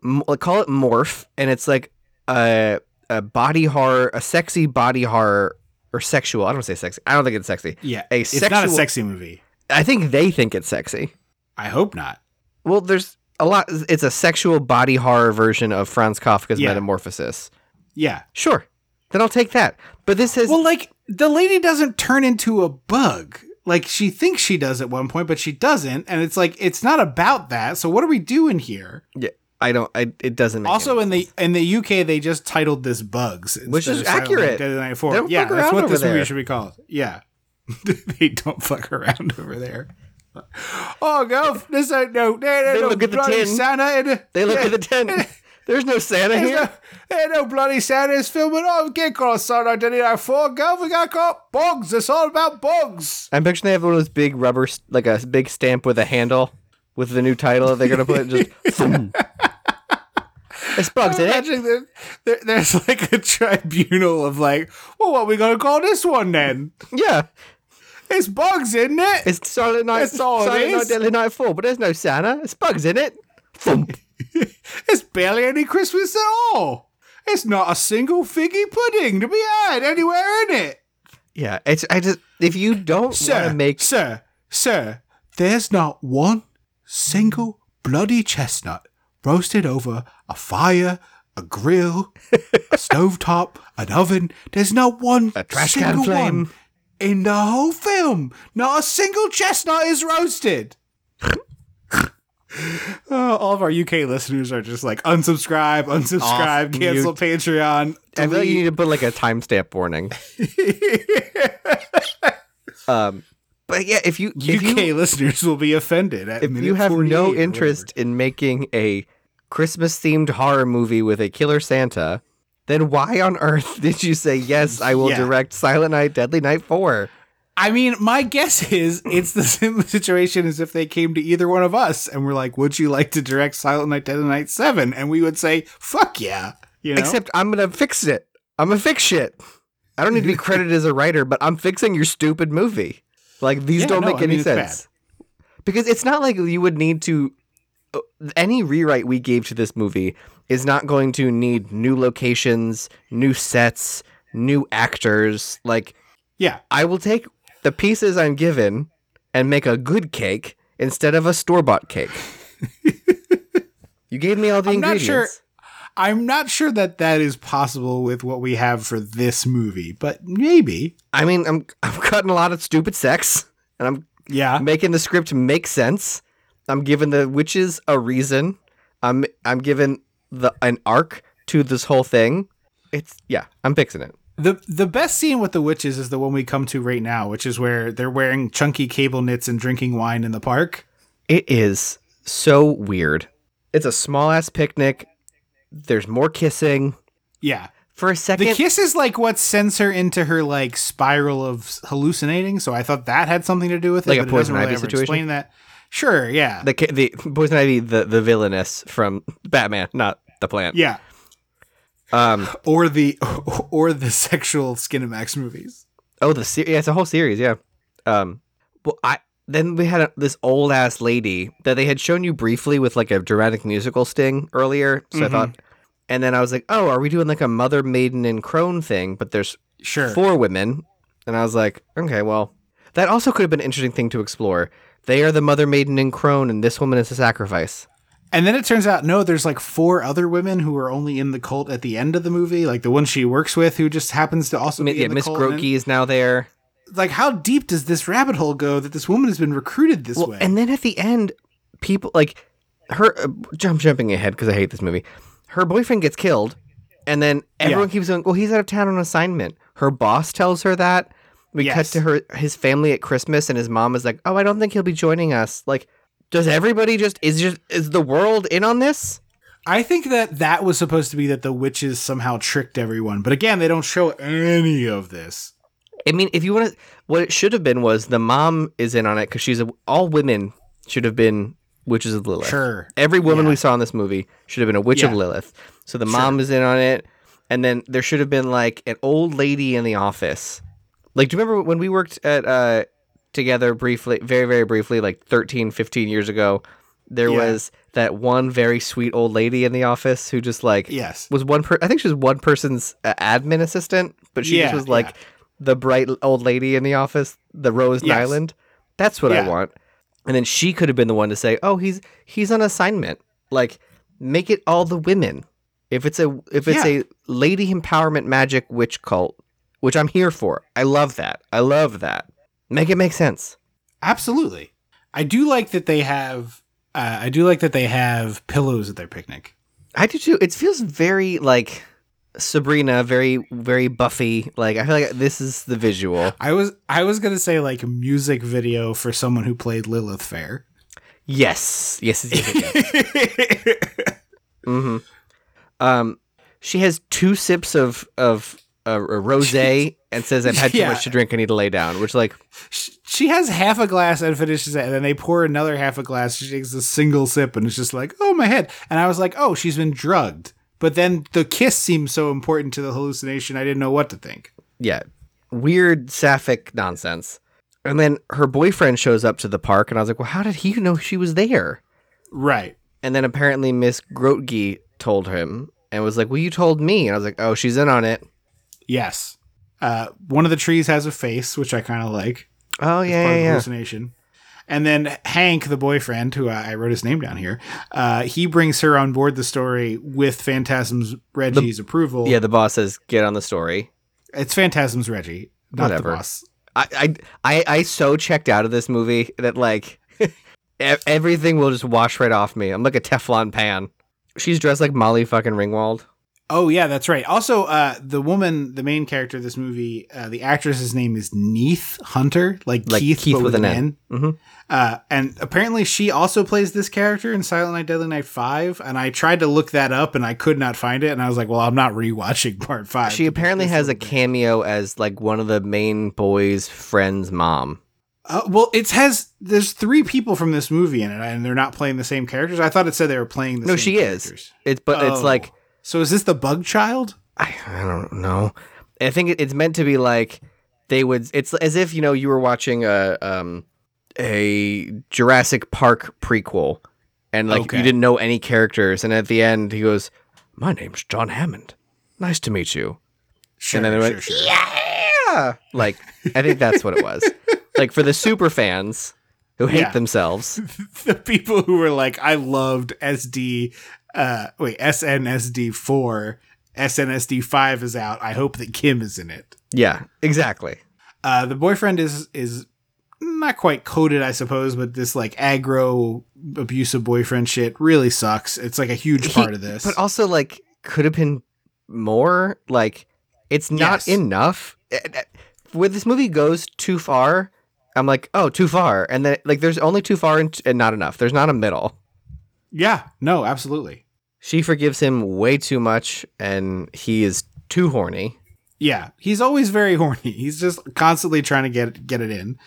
m- like, call it morph, and it's like a a body horror, a sexy body horror or sexual. I don't say sexy. I don't think it's sexy. Yeah, A it's not a sexy movie. I think they think it's sexy. I hope not. Well, there's a lot. It's a sexual body horror version of Franz Kafka's Yeah. Metamorphosis. Yeah. Sure, then I'll take that. But this is Well, like the lady doesn't turn into a bug. Like she thinks she does at one point, but she doesn't, and it's like it's not about that. So what are we doing here? yeah, I don't. I, it doesn't. Make Also, in the in the UK, they just titled this "Bugs," Which is accurate. Dead Night Four. don't Yeah, that's what this movie should be called. Yeah, they don't fuck around over there. Oh, go! This ain't no. There ain't They no look at the tin. Santa in it. They look Yeah. at the tent. There's no Santa There's here. no, there ain't no bloody Santa's filming. Oh, we can't call it Silent Night, Dead of the Night Four. Go! We got to call it Bugs. It's all about bugs. I'm picturing they have one of those big rubber, like a big stamp with a handle with the new title that they're gonna put. Just it's bugs in it. Eh? Imagine that there, there's like a tribunal of like, well, what we gonna call this one then? Yeah, It's bugs, isn't it? it's Silent Night. That's all it Silent Night. Deadly Night Four, but there's no Santa. It's bugs in it. Thump. It's barely any Christmas at all. It's not a single figgy pudding to be had anywhere in it. Yeah, it's. I just if you don't want to make sir, sir, there's not one single bloody chestnut roasted over a fire, a grill, a stovetop, an oven. There's not one A trash can flame. one in the whole film. Not a single chestnut is roasted. Uh, all of our UK listeners are just like unsubscribe, unsubscribe, Off, cancel mute. Patreon. I feel like you need to put like a timestamp warning. um, but yeah, if you if UK you listeners will be offended at if you have no interest in making a Christmas themed horror movie with a killer Santa, then why on earth did you say yes? I will Yeah. direct Silent Night, Deadly Night four. I mean, my guess is it's the same situation as if they came to either one of us and were like, "Would you like to direct Silent Night, Deadly Night 7? And we would say, "Fuck yeah!" You know, Except I'm gonna fix it. I'm gonna fix shit. I don't need to be credited as a writer, but I'm fixing your stupid movie. Like these Yeah, don't no, make I any mean, sense. Because it's not like you would need to. uh, Any rewrite we gave to this movie is not going to need new locations, new sets, new actors. Like yeah, I will take the pieces I'm given and make a good cake instead of a store bought cake. you gave me all the I'm not ingredients. sure- I'm not sure that that is possible with what we have for this movie, but maybe. I mean, I'm I'm cutting a lot of stupid sex, and I'm Yeah, making the script make sense. I'm giving the witches a reason. I'm I'm giving the an arc to this whole thing. It's yeah, I'm fixing it. the the best scene with the witches is the one we come to right now, which is where they're wearing chunky cable knits and drinking wine in the park. It is so weird. It's a small ass picnic. There's more kissing. Yeah, For a second, The kiss is like what sends her into her like spiral of hallucinating. So I thought that had something to do with it. Like a but it doesn't Poison really Ivy ever situation? Explain that. Sure. Yeah. the the Poison Ivy, the the villainess from Batman, not the plant. yeah. Um. Or the or the sexual Skinamax movies. Oh, the series. yeah, it's a whole series. Yeah. Um. Well, I then we had a, this old ass lady that they had shown you briefly with like a dramatic musical sting earlier. So I thought, and then I was like, oh, are we doing like a mother, maiden, and crone thing? But there's Sure. four women, and I was like, okay, well, that also could have been an interesting thing to explore. They are the mother, maiden, and crone, and this woman is a sacrifice. And then it turns out no, there's like four other women who are only in the cult at the end of the movie, like the one she works with, who just happens to also be yeah, in the Miss Grokey is now there. Like, how deep does this rabbit hole go that this woman has been recruited this Well, way? and then at the end, people like her. Uh, jump jumping ahead because I hate this movie. Her boyfriend gets killed, and then everyone keeps going. Well, he's out of town on assignment. Her boss tells her that. We cut to her his family at Christmas, and his mom is like, "Oh, I don't think he'll be joining us." Like, does everybody just is just is the world in on this? I think that that was supposed to be that the witches somehow tricked everyone, but again, they don't show any of this. I mean, if you want to, what it should have been was the mom is in on it because she's a, all women should have been witches of Lilith. Sure. Every woman Yeah. we saw in this movie should have been a witch of Lilith. So the mom is in on it, and then there should have been like an old lady in the office. Like, do you remember when we worked at uh together briefly, very very briefly, like 13, 15 years ago? There Yeah. was that one very sweet old lady in the office who just like Yes. was one per I think she was one person's uh, admin assistant, but she just was like yeah. the bright old lady in the office, the Rose Yes. Nylund. That's what I want. And then she could have been the one to say, "Oh, he's he's on assignment." Like make it all the women. If it's a if it's Yeah. a lady empowerment magic witch cult, which I'm here for. I love that. I love that. Make it make sense. Absolutely. I do like that they have uh, I do like that they have pillows at their picnic. I do too. It feels very like Sabrina, very very Buffy. Like I feel like this is the visual. I was I was gonna say like music video for someone who played Lilith Fair. Yes, yes, yes. yes, yes. hmm Um, she has two sips of of uh, a rosé and says, "I've had too much to drink. I need to lay down." Which, like, she has half a glass and finishes it, and then they pour another half a glass. She takes a single sip, and it's just like, oh my head. And I was like, oh, she's been drugged. But then the kiss seemed so important to the hallucination, I didn't know what to think. yeah, weird sapphic nonsense. And then her boyfriend shows up to the park, and I was like, "Well, how did he know she was there?" Right. And then apparently Miss Grotge told him and was like, "Well, you told me." And I was like, "Oh, she's in on it." Yes. Uh, one of the trees has a face, which I kind of like. Oh yeah, yeah, the yeah. hallucination. And then Hank, the boyfriend, who I I wrote his name down here, uh, he brings her on board the story with Phantasm's Reggie's approval. Yeah, the boss says, "Get on the story." it's Phantasm's Reggie, not Whatever. the boss. I, I I I so checked out of this movie that like everything will just wash right off me. I'm like a Teflon pan. She's dressed like Molly fucking Ringwald. Oh yeah, that's right. Also, uh, the woman, the main character of this movie, uh, the actress's name is Neith Hunter, like, Like Keith, Keith but with with an N. N. Mhm. Uh, and apparently, she also plays this character in Silent Night, Deadly Night Five. And I tried to look that up, and I could not find it. And I was like, "Well, I'm not rewatching Part Five. She apparently has a cameo as like one of the main boys' friends' mom. Uh, well, it has. There's three people from this movie in it, and they're not playing the same characters. I thought it said they were playing the same characters. No, she is. It's but it's Oh. like So is this the Bug Child? I, I don't know. I think it, it's meant to be like they would. It's as if you know you were watching a um a Jurassic Park prequel, and like Okay. you didn't know any characters, and at the end he goes, "My name's John Hammond. Nice to meet you." Sure, then they sure, went, sure. Yeah, like I think that's what it was. like for the super fans who hate Yeah. themselves. the people who were like, I loved SD, uh, wait, SNSD four, SNSD five is out. I hope that Kim is in it. Yeah, exactly. Uh, the boyfriend is is not quite coded, I suppose, but this like aggro abusive boyfriend shit really sucks. It's like a huge part of this. But also, like, could have been more. Like, it's not Yes. enough. Eh, eh, Where this movie goes too far, I'm like, oh, too far, and then like, there's only too far and, and not enough. There's not a middle. yeah, no, absolutely. She forgives him way too much, and he is too horny. Yeah, he's always very horny. He's just constantly trying to get get it in.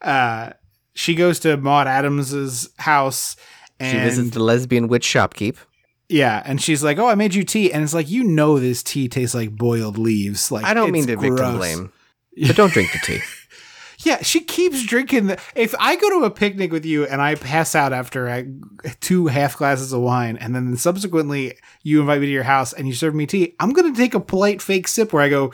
Uh, she goes to Maud Adams's house, and She visits the lesbian witch shopkeep. Yeah, and she's like, "Oh, I made you tea," and it's like, you know, this tea tastes like boiled leaves. Like, I don't mean to victim blame, but don't drink the tea. Yeah, she keeps drinking. The, if I go to a picnic with you and I pass out after I, two half glasses of wine, and then subsequently you invite me to your house and you serve me tea, I'm gonna take a polite fake sip where I go,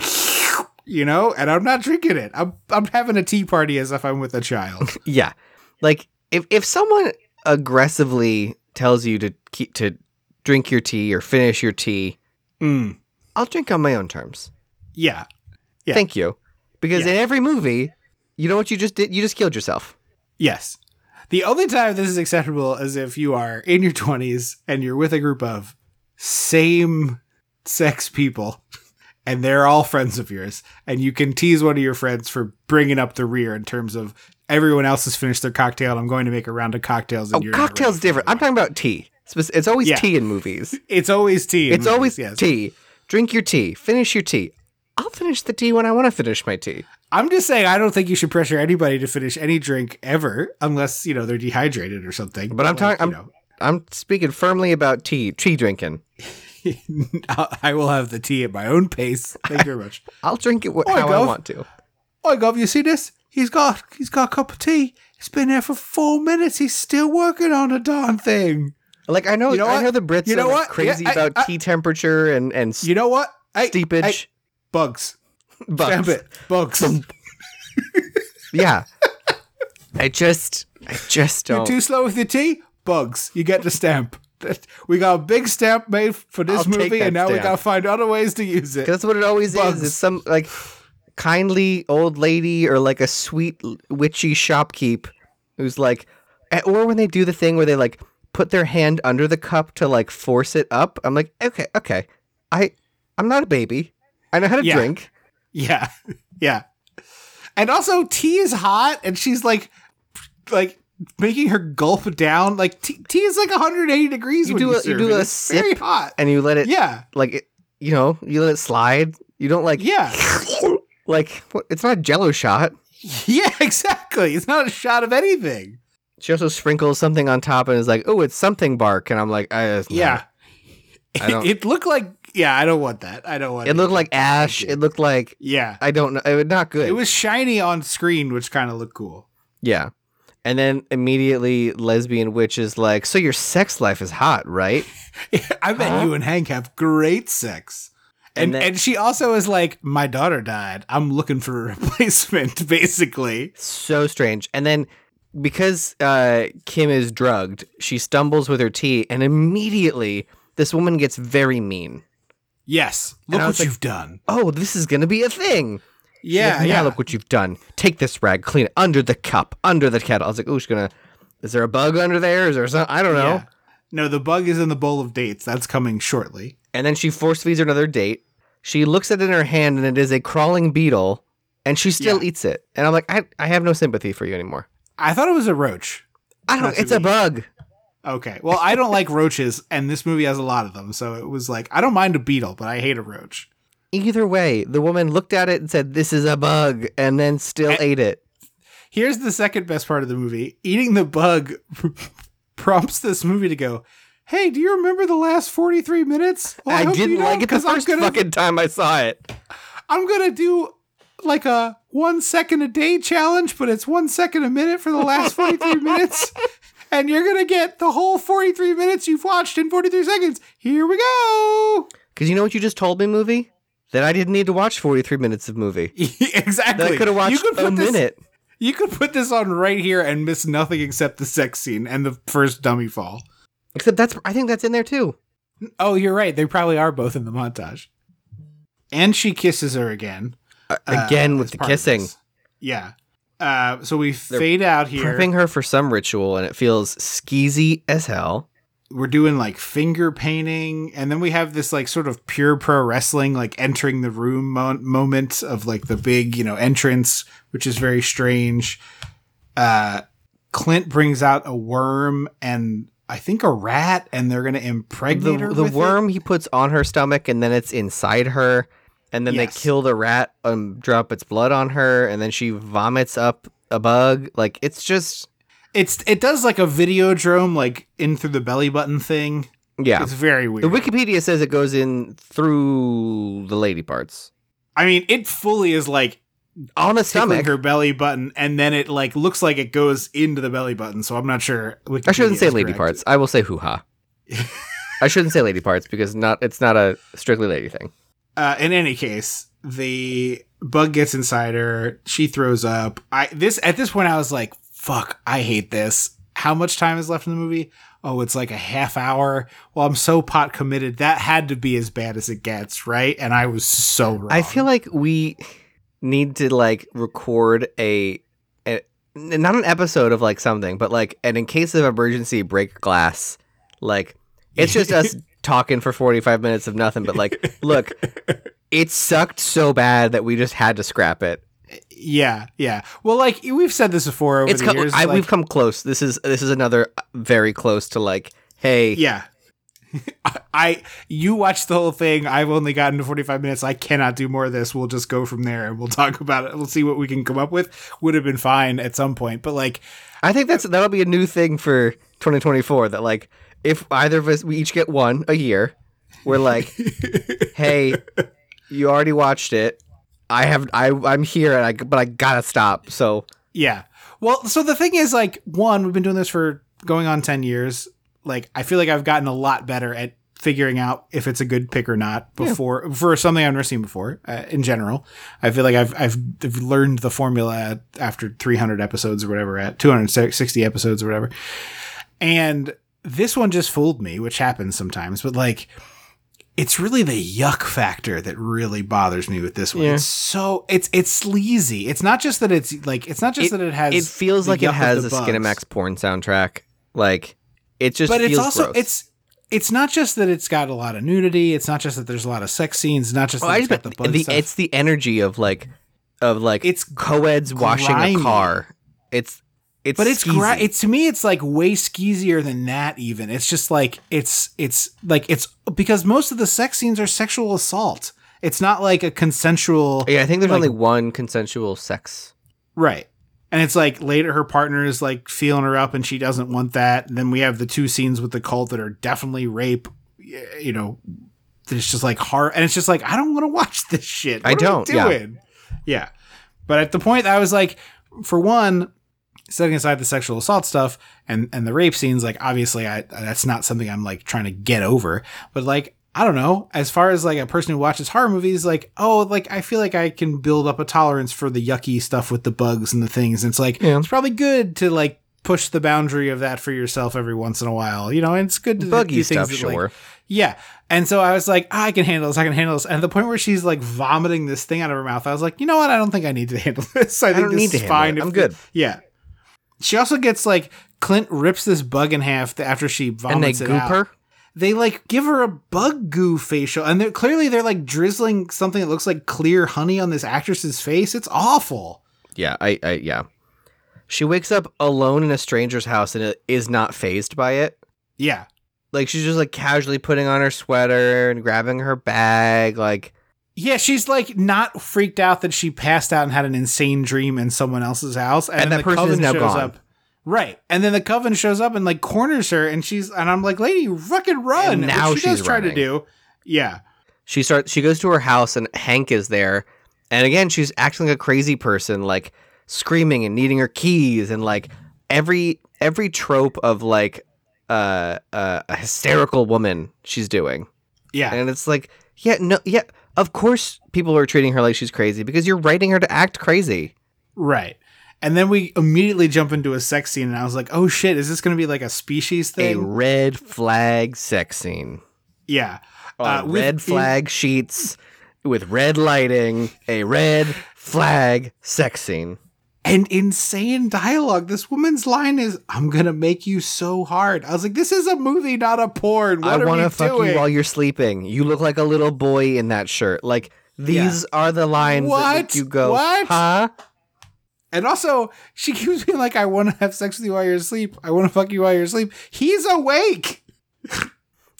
you know, and I'm not drinking it. I'm I'm having a tea party as if I'm with a child. Yeah. Like if if someone aggressively tells you to keep to drink your tea or finish your tea, Mm, I'll drink on my own terms. yeah, Yeah. Thank you. Because Yeah. in every movie, you know what you just did? You just killed yourself. yes. The only time this is acceptable is if you are in your 20s and you're with a group of same sex people and they're all friends of yours and you can tease one of your friends for bringing up the rear in terms of everyone else has finished their cocktail and I'm going to make a round of cocktails and Oh, cocktails different. I'm talking about tea. It's always Yeah. tea in movies. It's always tea. It's always yes. tea. Drink your tea. Finish your tea. I'll finish the tea when I want to finish my tea. I'm just saying I don't think you should pressure anybody to finish any drink ever unless, you know, they're dehydrated or something. But I'm Like, talking. I'm, you know, I'm speaking firmly about tea. Tea drinking. I will have the tea at my own pace. Thank you very much. I'll drink it wh- how I want to. Oh, Gov, you see this? He's got he's got a cup of tea. It's been there for four minutes. He's still working on a darn thing. Like I know, You know I what? know the Brits You know are like, crazy Yeah, I- about I- tea temperature and and You know what? Hey, steepage. bugs. Bugs. Stamp it. Bugs. Yeah. I just, I just don't. You're too slow with your tea? Bugs. You get the stamp. We got a big stamp made for this I'll movie, and now we gotta find other ways to use it. that's what it always Bugs. is. It's some like kindly old lady or like a sweet witchy shopkeep who's like, eh, or when they do the thing where they like put their hand under the cup to like force it up. I'm like, okay, okay, I, I'm not a baby. I know how to Yeah. drink. Yeah. Yeah. And also tea is hot and she's like like making her gulp down. Like tea, tea is like 180 degrees You do you a- you do it. a It's very sip hot. And you let it, Yeah. like, it, you know, you let it slide. You don't like, Yeah. like, it's not a Jello shot. Yeah, exactly. It's not a shot of anything. She also sprinkles something on top and is like, "Oh, it's something bark," and I'm like, I, it's not. Yeah. I don't- It looked like yeah, I don't want that. I don't want It looked like ash. It looked like Yeah. I don't know. It was not good. It was shiny on screen, which kind of looked cool. yeah. And then immediately, lesbian witch is like, "So your sex life is hot, right?" I bet Huh? you and Hank have great sex. And And and, she also is like, my daughter died. I'm looking for a replacement, basically. So strange. And then because uh, Kim is drugged, she stumbles with her tea, and immediately this woman gets very mean. Yes. Look what like- you've done. Oh, this is gonna be a thing. Yeah, like, yeah. Look what you've done. Take this rag, clean it under the cup, under the kettle. I was like, oh, she's gonna. Is there a bug under there? Is there some? I don't know. Yeah. No, the bug is in the bowl of dates. That's coming shortly. And then she force feeds her another date. She looks at it in her hand, and it is a crawling beetle, and she still Yeah. eats it. And I'm like, I, I have no sympathy for you anymore. I thought it was a roach. I don't. To It's a bug. Okay. Well, I don't like roaches, and this movie has a lot of them. So it was like, I don't mind a beetle, but I hate a roach. Either way, the woman looked at it and said, "This is a bug," and then still I- ate it. Here's the second best part of the movie eating the bug prompts this movie to go, Hey, do you remember the last 43 minutes? Well, I, you didn't like it the 'cause I'm first gonna- fucking time I saw it. I'm gonna do like a one second a day challenge, but it's one second a minute for the last 43 minutes. And you're gonna get the whole 43 minutes you've watched in 43 seconds. Here we go. Because you know what you just told me, movie? That I didn't need to watch 43 minutes of movie. exactly. That I could have watched you could a put this, minute. You could put this on right here and miss nothing except the sex scene and the first dummy fall. Except that's I think that's in there too. Oh, you're right. They probably are both in the montage. And she kisses her again. uh, Again with the kissing. Yeah. Uh, so we fade out here. Prepping her for some ritual and it feels skeezy as hell. We're doing like finger painting, and then we have this like sort of pure pro wrestling, like entering the room mo- moment of like the big, you know, entrance, which is very strange. Uh, Clint brings out a worm and I think a rat, and they're gonna impregnate The, her. the with it. worm he puts on her stomach and then it's inside her. And then Yes. they kill the rat and drop its blood on her and then she vomits up a bug. Like it's just It's it does like a video videodrome, like in through the belly button thing. yeah. It's very weird. The Wikipedia says it goes in through the lady parts. I mean, it fully is like on the stomach. her belly button, and then it like looks like it goes into the belly button. So I'm not sure. I shouldn't say lady correct. parts. I will say hoo ha. I shouldn't say lady parts because not it's not a strictly lady thing. Uh, in any case, the bug gets inside her. She throws up. I this at this point I was like, "Fuck, I hate this." How much time is left in the movie? Oh, it's like a half hour. Well, I'm so pot committed. That had to be as bad as it gets, right? And I was so wrong. I feel like we need to like record a, a not an episode of like something, but like an in case of emergency break glass. Like it's just us talking for 45 minutes of nothing but like look, it sucked so bad that we just had to scrap it. yeah, yeah. Well, like we've said this before over It's the come, years. I, like- we've come close. This is this is another uh, very close to like hey, Yeah. I you watched the whole thing. I've only gotten to 45 minutes. I cannot do more of this. We'll just go from there and we'll talk about it. We'll see what we can come up with. Would have been fine at some point, but like I think that's that'll be a new thing for 2024 that like if either of us we each get one a year, we're like, "Hey, you already watched it. I have I I'm here and I but I got to stop." So, yeah. Well, so the thing is like one, we've been doing this for going on 10 years. Like I feel like I've gotten a lot better at figuring out if it's a good pick or not before for something I've never seen before. Uh, in general, I feel like I've, I've I've learned the formula after 300 episodes or whatever at 260 episodes or whatever. And this one just fooled me, which happens sometimes, but like it's really the yuck factor that really bothers me with this one. Yeah. It's so it's it's sleazy. It's not just that it's like it's not just that it has it feels like it has a bugs. Skinemax porn soundtrack. Like it just but it's also gross. it's it's not just that it's got a lot of nudity. It's not just that there's a lot of sex scenes. Not just Oh, that it's got the the, stuff. it's the energy of like of like It's co-eds washing grimy. a car. It's it's but it's gra- it's to me it's like way skeezier than that even. It's just like it's it's like it's because most of the sex scenes are sexual assault. It's not like a consensual Yeah, I think there's like- only one consensual sex. right. And it's like later her partner is like feeling her up and she doesn't want that. And then we have the two scenes with the cult that are definitely rape you know it's just like hard and it's just like i don't want to watch this shit. I What are don't, yeah. doing? yeah. But at the point i was like for one setting aside the sexual assault stuff and and the rape scenes like obviously i that's not something i'm like trying to get over but like i don't know as far as like a person who watches horror movies like oh like i feel like i can build up a tolerance for the yucky stuff with the bugs and the things and it's like Yeah. it's probably good to like push the boundary of that for yourself every once in a while you know and it's good to Buggy do things stuff, that, like- sure. yeah. And so I was like, ah, I can handle this. I can handle this. And at the point where she's like vomiting this thing out of her mouth, I was like, you know what? I don't think I need to handle this. I, think don't this need to is fine. it. I'm good. yeah. She also gets like Clint rips this bug in half after she vomits And they it goop out. her. They like give her a bug goo facial, and they're clearly they're like drizzling something that looks like clear honey on this actress's face. It's awful. Yeah, I, I yeah. She wakes up alone in a stranger's house and is not phased by it. Yeah. Like she's just like casually putting on her sweater and grabbing her bag. Like Yeah, she's like not freaked out that she passed out and had an insane dream in someone else's house, and, And that the person is coven now shows gone. up. Right, and then the coven shows up and like corners her, and she's and I'm like, lady, fucking run! And which now she does she's try to do. Yeah, she starts she goes to her house and Hank is there. And again, she's acting like a crazy person, like screaming and needing her keys and like every every trope of like uh, uh, a hysterical woman she's doing. yeah, And it's like, yeah, no, yeah, of course people are treating her like she's crazy because you're writing her to act crazy. right. And then we immediately jump into a sex scene, and I was like, oh shit, is this going to be like a species thing? A red flag sex scene. yeah, Uh, with- red flag sheets with red lighting, a red flag sex scene. And insane dialogue. This woman's line is, "I'm gonna make you so hard." I was like, "This is a movie, not a porn." What I want to fuck doing? you while you're sleeping. You look like a little boy in that shirt. Like these are the lines that What? make you go, What? huh? And also, she keeps being like, I want to have sex with you while you're asleep. I want to fuck you while you're asleep. He's awake.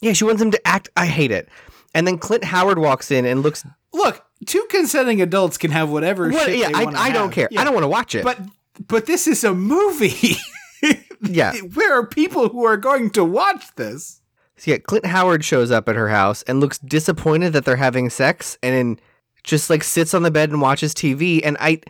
Yeah, she wants him to act. I hate it. And then Clint Howard walks in and looks. Look, two consenting adults can have whatever What? shit Yeah, they I, I don't care. Yeah. I don't want to watch it. But but this is a movie. Yeah. There are people who are going to watch this. So yeah, Clint Howard shows up at her house and looks disappointed that they're having sex, and then just like sits on the bed and watches TV. And I,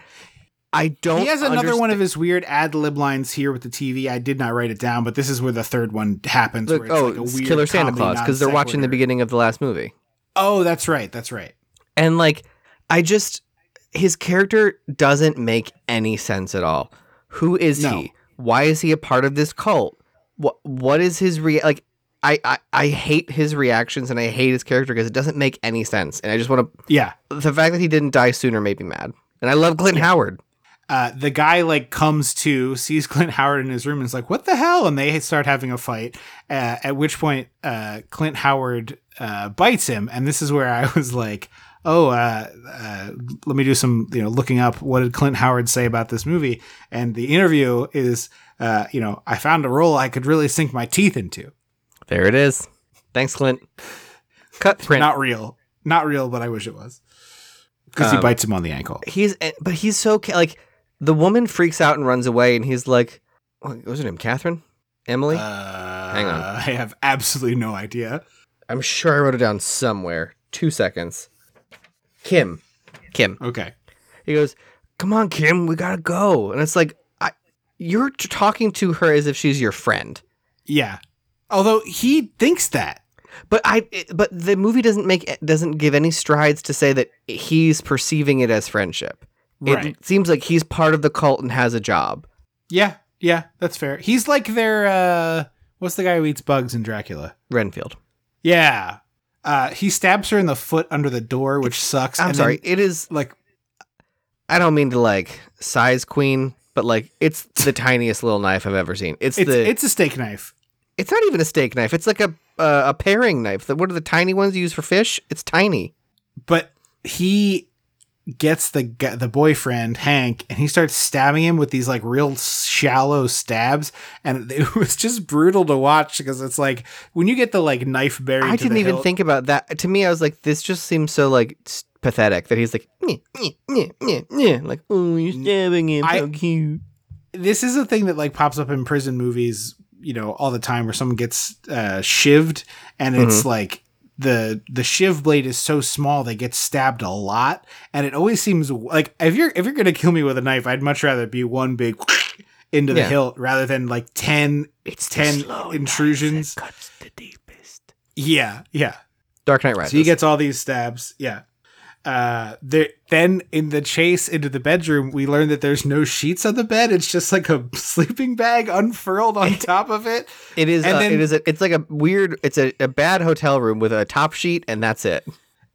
I don't. He has another one of his weird ad lib lines here with the TV. I did not write it down, but this is where the third one happens. Look, where it's oh, like a it's weird Killer Santa Claus because they're watching the beginning of the last movie. Oh, that's right. That's right. And like, I just his character doesn't make any sense at all. Who is No. he? Why is he a part of this cult? What what is his rea- like? I, I I hate his reactions and I hate his character because it doesn't make any sense. And I just want to Yeah. the fact that he didn't die sooner made me mad. And I love Clint Howard. Uh, the guy like comes to sees Clint Howard in his room and is like, "What the hell?" And they start having a fight. Uh, at which point, uh, Clint Howard uh, bites him, and this is where I was like, "Oh, uh, uh, let me do some you know looking up. What did Clint Howard say about this movie?" And the interview is, uh, you know, I found a role I could really sink my teeth into. There it is. Thanks, Clint. Cut print. Not real, not real, but I wish it was because he Um, bites him on the ankle. he's eh, but he's so like the woman freaks out and runs away, and he's like, what was her name? Catherine, Emily. Uh, hang on. I have absolutely no idea. I'm sure I wrote it down somewhere. Two seconds. Kim. Kim. Okay. He goes, "Come on, Kim, we gotta go." And it's like, I, you're t- talking to her as if she's your friend. Yeah. Although he thinks that. But I, it- but the movie doesn't make doesn't give any strides to say that he's perceiving it as friendship. Right. It seems like he's part of the cult and has a job. Yeah. Yeah. That's fair. He's like their, uh, what's the guy who eats bugs in Dracula? Renfield. Yeah. Uh, he stabs her in the foot under the door, which sucks. I'm sorry. then, it is. like, I don't mean to like size queen, but like it's the tiniest little knife I've ever seen. It's, it's, the. it's a steak knife. It's not even a steak knife. It's like a uh, a paring knife. The- What are the tiny ones you use for fish? It's tiny. But he gets the the boyfriend Hank, and he starts stabbing him with these like real shallow stabs, and it was just brutal to watch because it's like when you get the like knife buried. I didn't even hilt- think about that. To me, I was like, this just seems so like pathetic that he's like, "Nyeh, nyeh, nyeh, nyeh, nyeh." like, oh, you're stabbing him. I- How cute. this is a thing that like pops up in prison movies, you know, all the time where someone gets uh shivved and it's Mm-hmm. like the the shiv blade is so small they get stabbed a lot and it always seems like if you're if you're going to kill me with a knife, I'd much rather be one big into the Yeah. hilt rather than like 10 It's 10 intrusions. cuts the deepest. Yeah, yeah. Dark Knight Rises. So he gets all these stabs. Yeah. Uh, there, then in the chase into the bedroom, we learn that there's no sheets on the bed. It's just like a sleeping bag unfurled on top of it. It is. uh, then- it is. A, it's like a weird. It's a, a bad hotel room with a top sheet, and that's it.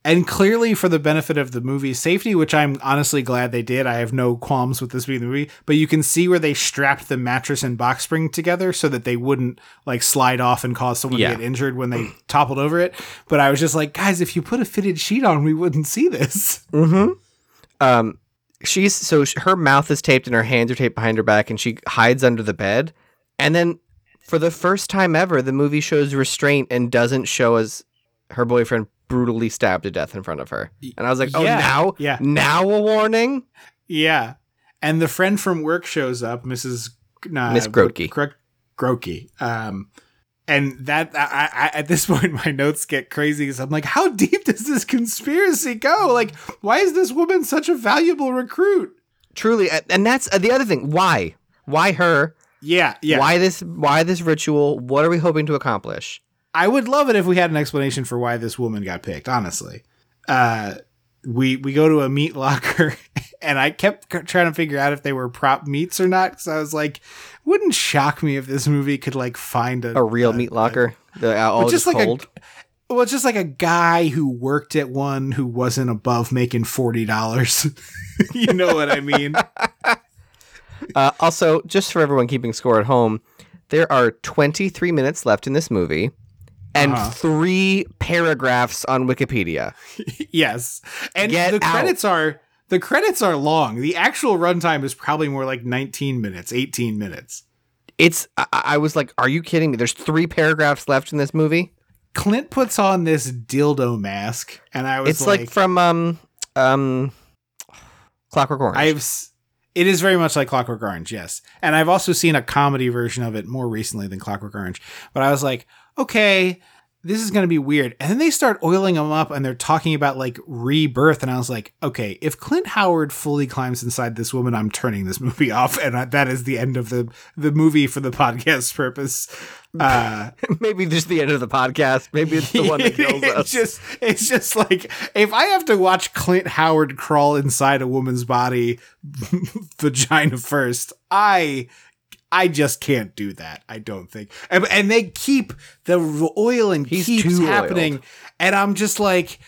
And clearly, for the benefit of the movie's safety, which I'm honestly glad they did, I have no qualms with this being the movie. But you can see where they strapped the mattress and box spring together so that they wouldn't like slide off and cause someone Yeah. to get injured when they toppled over it. But I was just like, guys, if you put a fitted sheet on, we wouldn't see this. Mm-hmm. Um, she's so sh- her mouth is taped and her hands are taped behind her back, and she hides under the bed. And then, for the first time ever, the movie shows restraint and doesn't show us her boyfriend brutally stabbed to death in front of her. And I was like, oh, Yeah, now, yeah. now a warning. Yeah. And the friend from work shows up, Mrs. Uh, Miss Grotke. Gro- Grotke. Um, and that I, I, at this point, my notes get crazy because I'm like, how deep does this conspiracy go? Like, why is this woman such a valuable recruit? Truly, and that's uh, the other thing. Why? Why her? Yeah, yeah. Why this? Why this ritual? What are we hoping to accomplish? I would love it if we had an explanation for why this woman got picked. Honestly, uh, we we go to a meat locker, and I kept trying to figure out if they were prop meats or not because I was like, wouldn't shock me if this movie could like find a A real meat locker? The, uh, all just just like a- cold. Well, it's just like a guy who worked at one who wasn't above making forty dollars. you know what I mean? Uh, also, just for everyone keeping score at home, there are 23 minutes left in this movie and Uh-huh. three paragraphs on Wikipedia. yes, and Get the out. credits are the credits are long. The actual runtime is probably more like nineteen minutes, eighteen minutes. It's, I, I was like, are you kidding me? There's three paragraphs left in this movie. Clint puts on this dildo mask, and I was It's like, from, um, um, Clockwork Orange. I've it is very much like Clockwork Orange, yes. And I've also seen a comedy version of it more recently than Clockwork Orange. But I was like, okay, this is going to be weird. And then they start oiling him up and they're talking about like rebirth. And I was like, okay, if Clint Howard fully climbs inside this woman, I'm turning this movie off. And I, that is the end of the, the movie for the podcast purpose. Uh, Maybe just the end of the podcast. Maybe it's the one that kills it's us. just, it's just like, if I have to watch Clint Howard crawl inside a woman's body, vagina first, I, I just can't do that. I don't think. And, and they keep the oil and He's keeps happening, oiled. and I'm just like,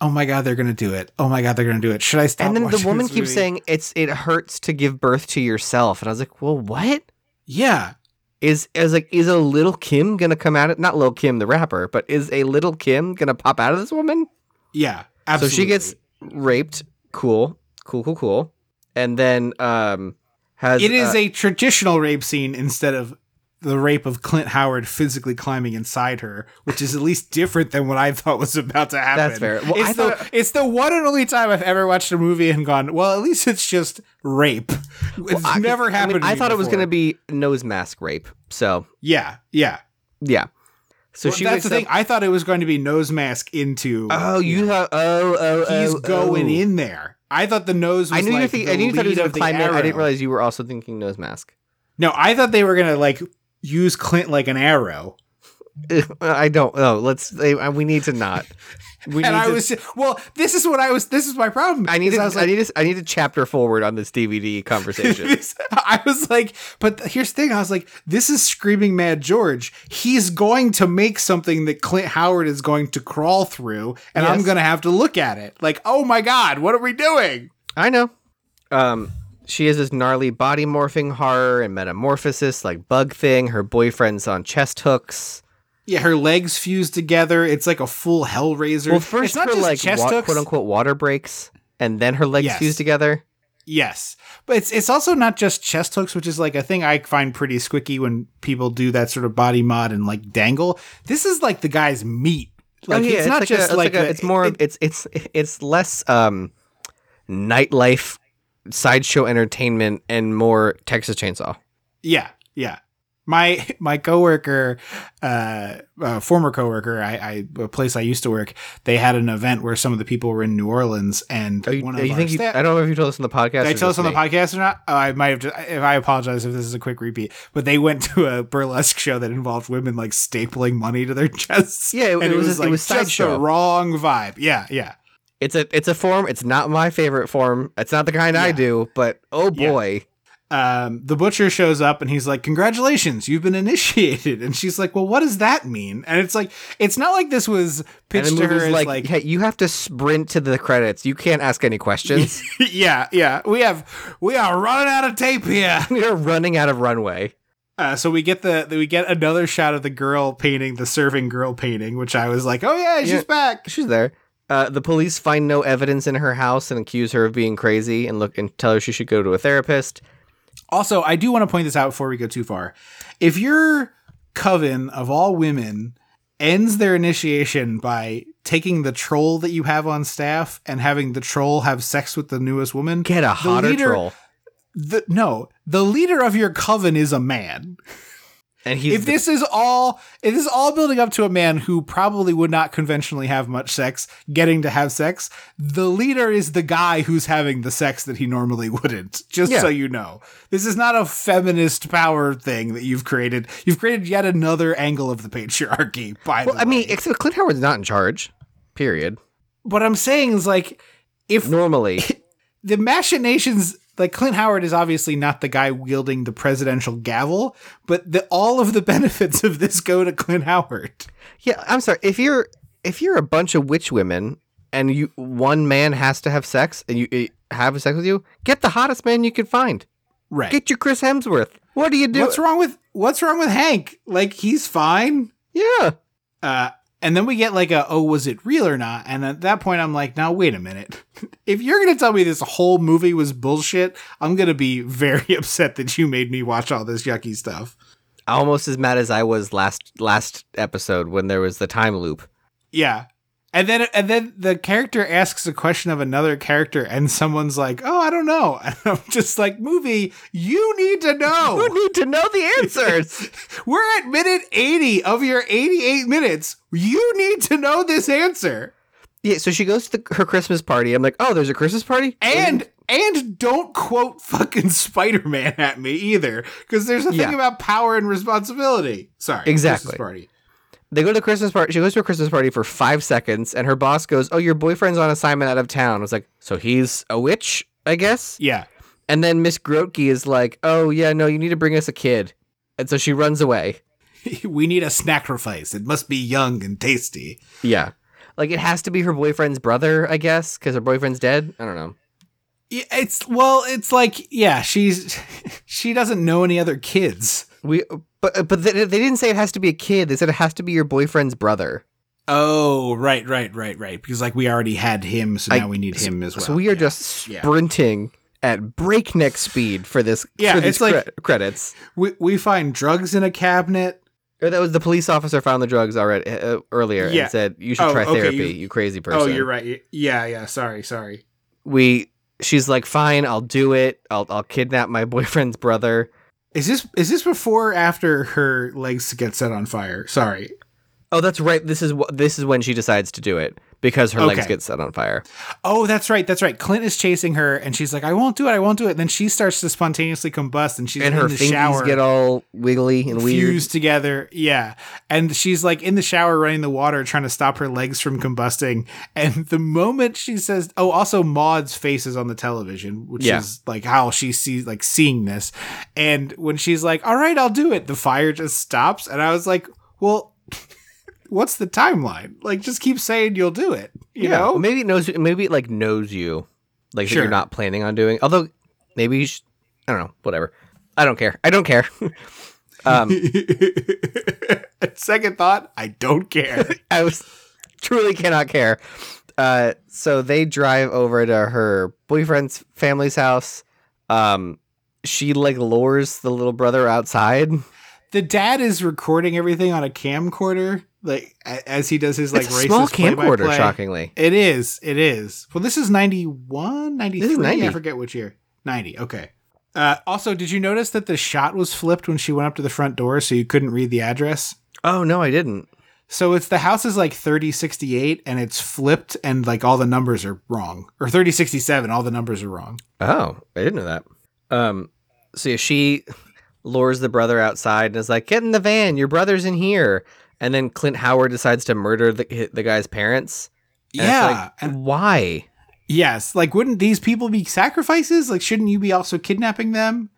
oh my god, they're gonna do it. Oh my god, they're gonna do it. Should I stop? and then the woman keeps movie? saying it's it hurts to give birth to yourself, and I was like, well, what yeah, is is like is a little Kim gonna come out of not little Kim the rapper, but is a little Kim gonna pop out of this woman? yeah. Absolutely. So she gets raped. Cool, cool, cool, cool. And then um has It is uh, a traditional rape scene instead of the rape of Clint Howard physically climbing inside her, which is at least different than what I thought was about to happen. That's fair. Well, it's, I the, thought- it's the one and only time I've ever watched a movie and gone, well, at least it's just rape. It's I- never I mean, happened. to I me thought it was gonna be nose mask rape. So Yeah, yeah. yeah. So Well, she that's the thing. I thought it was going to be nose mask into. Oh, you thought? Oh, oh, oh. he's going oh. in there. I thought the nose. Was I knew you. like Think, the I knew you thought he was lead gonna of the climb in. I didn't realize you were also thinking nose mask. No, I thought they were gonna like use Clint like an arrow. I don't. Oh, let's. uh, We need to not. We and I to, was well. This is what I was. This is my problem. I need. is To, I I, like, need. To, I need a chapter forward on this DVD conversation. this- I was like, but here's the thing. I was like, this is Screaming Mad George. He's going to make something that Clint Howard is going to crawl through, and I'm going to have to look at it. Like, oh my god, what are we doing? I know. Um, she has this gnarly body morphing horror and metamorphosis, like bug thing. Her boyfriend's on chest hooks. Yeah, her legs fused together. It's like a full Hellraiser. Well, first her like chest wa- hooks. quote unquote water breaks, and then her legs Yes. fuse together. Yes, but it's it's also not just chest hooks, which is like a thing I find pretty squicky when people do that sort of body mod and like dangle. This is like the guy's meat. Like oh, yeah, it's, not like just a, like, it's, like a, the- it's more. it- it's it's it's less um, nightlife, sideshow entertainment, and more Texas Chainsaw. yeah, yeah. My my coworker, uh, uh former coworker, I, I a place I used to work. They had an event where some of the people were in New Orleans, and you, one you of our think you, I don't know if you told us on the podcast. Did I tell us on the podcast or not? Oh, I might have. Just, if I apologize if this is a quick repeat, but they went to a burlesque show that involved women like stapling money to their chests. Yeah, it- and it was- it was just sideshow. the wrong vibe. Yeah, yeah. It's a it's a form. It's not my favorite form. It's not the kind I do. But oh Yeah. Um, the butcher shows up and he's like, "Congratulations, you've been initiated." And she's like, "Well, what does that mean?" And it's like, it's not like this was pitched to her like, like, hey, you have to sprint to the credits. You can't ask any questions. yeah, yeah. We have, we are running out of tape here. We're running out of runway. Uh, so we get the we get another shot of the girl painting the serving girl painting, which I was like, "Oh yeah, she's Yeah. back." She's there. Uh, the police find no evidence in her house and accuse her of being crazy and look and tell her she should go to a therapist. Also, I do want to point this out before we go too far. If your coven of all women ends their initiation by taking the troll that you have on staff and having the troll have sex with the newest woman, Get a hotter leader- troll. The, no, the leader of your coven is a man. And he's if this is all, if this is all building up to a man who probably would not conventionally have much sex, getting to have sex, the leader is the guy who's having the sex that he normally wouldn't. Just Yeah. so you know, this is not a feminist power thing that you've created. You've created yet another angle of the patriarchy. By well, the I mean, way. except Clint Howard's not in charge. Period. what I'm saying is like, if Normally, the machinations like Clint Howard is obviously not the guy wielding the presidential gavel, but the, all of the benefits of this go to Clint Howard. yeah. I'm sorry. If you're if you're a bunch of witch women and you one man has to have sex and you uh, have sex with you, get the hottest man you can find. Right. Get your Chris Hemsworth. What do you do? what's wrong with what's wrong with Hank? Like he's fine. Yeah. Uh and then we get like a oh was it real or not? And at that point I'm like, now wait a minute. if you're gonna tell me this whole movie was bullshit, I'm gonna be very upset that you made me watch all this yucky stuff. Almost as mad as I was last last episode when there was the time loop. Yeah. And then and then the character asks a question of another character, and someone's like, "Oh, I don't know." And I'm just like, "Movie, you need to know. You need to know the answers. We're at minute 80 of your 88 minutes. You need to know this answer." yeah, so she goes to the, her Christmas party. I'm like, oh, there's a Christmas party? And and don't quote fucking Spider-Man at me either, because there's a thing Yeah. about power and responsibility. Sorry, Exactly. Christmas party. They go to the Christmas party. She goes to a Christmas party for five seconds, and her boss goes, "Oh, your boyfriend's on assignment out of town." I was like, "So he's a witch, I guess." Yeah, And then Miss Grotke is like, "Oh yeah, no, you need to bring us a kid," and so she runs away. we need a sacrifice. It must be young and tasty. Yeah, like it has to be her boyfriend's brother, I guess, because her boyfriend's dead. I don't know. Yeah, it's well, it's like yeah, she's she doesn't know any other kids. We, but but they, they didn't say it has to be a kid. They said it has to be your boyfriend's brother. Oh, right, right, right, right. Because like we already had him, so I- now we need him as well. So we are Yeah. just Yeah. sprinting at breakneck speed for this. Yeah, for it's like- credits. we we find drugs in a cabinet. Or that was the police officer found the drugs already uh, earlier Yeah. and said you should Oh, try okay, therapy, you- you, crazy person. Oh, you're right. Yeah, yeah. Sorry, sorry. We she's like, fine, I'll do it. I'll I'll kidnap my boyfriend's brother. Is this is this before or after her legs get set on fire? Sorry. Oh, that's right. This is wh- this is when she decides to do it because her legs get set on fire. Oh, that's right. That's right. Clint is chasing her, and she's like, "I won't do it. I won't do it." then she starts to spontaneously combust, and she's and in her the shower, get all wiggly and weird. fused together. Yeah, and she's like in the shower, running the water, trying to stop her legs from combusting. And the moment she says, "Oh," also Maud's face is on the television, which Yeah. is like how she sees, like seeing this. And when she's like, "All right, I'll do it," the fire just stops, and I was like, "Well." What's the timeline? Like, just keep saying you'll do it. You Yeah, know, maybe it knows. Maybe it like knows you, like that Sure. you're not planning on doing. Although maybe you sh- I don't know. Whatever. I don't care. I don't care. um, Second thought, I don't care. I was truly cannot care. Uh, so they drive over to her boyfriend's family's house. Um, she like lures the little brother outside. the dad is recording everything on a camcorder, like as he does his like it's a small racist play-by-play. camcorder, shockingly. It is. It is. Well, this is 91, 93. 90. I forget which year. 90. Okay. Uh, also, did you notice that the shot was flipped when she went up to the front door so you couldn't read the address? Oh no, I didn't. So it's the house is like 3068 and it's flipped and like all the numbers are wrong. Or 3067, all the numbers are wrong. Oh, I didn't know that. Um, so yeah, she lures the brother outside and is like, "Get in the van. Your brother's in here." And then Clint Howard decides to murder the the guy's parents. And yeah. like, and why? Yes, like wouldn't these people be sacrifices? Like shouldn't you be also kidnapping them?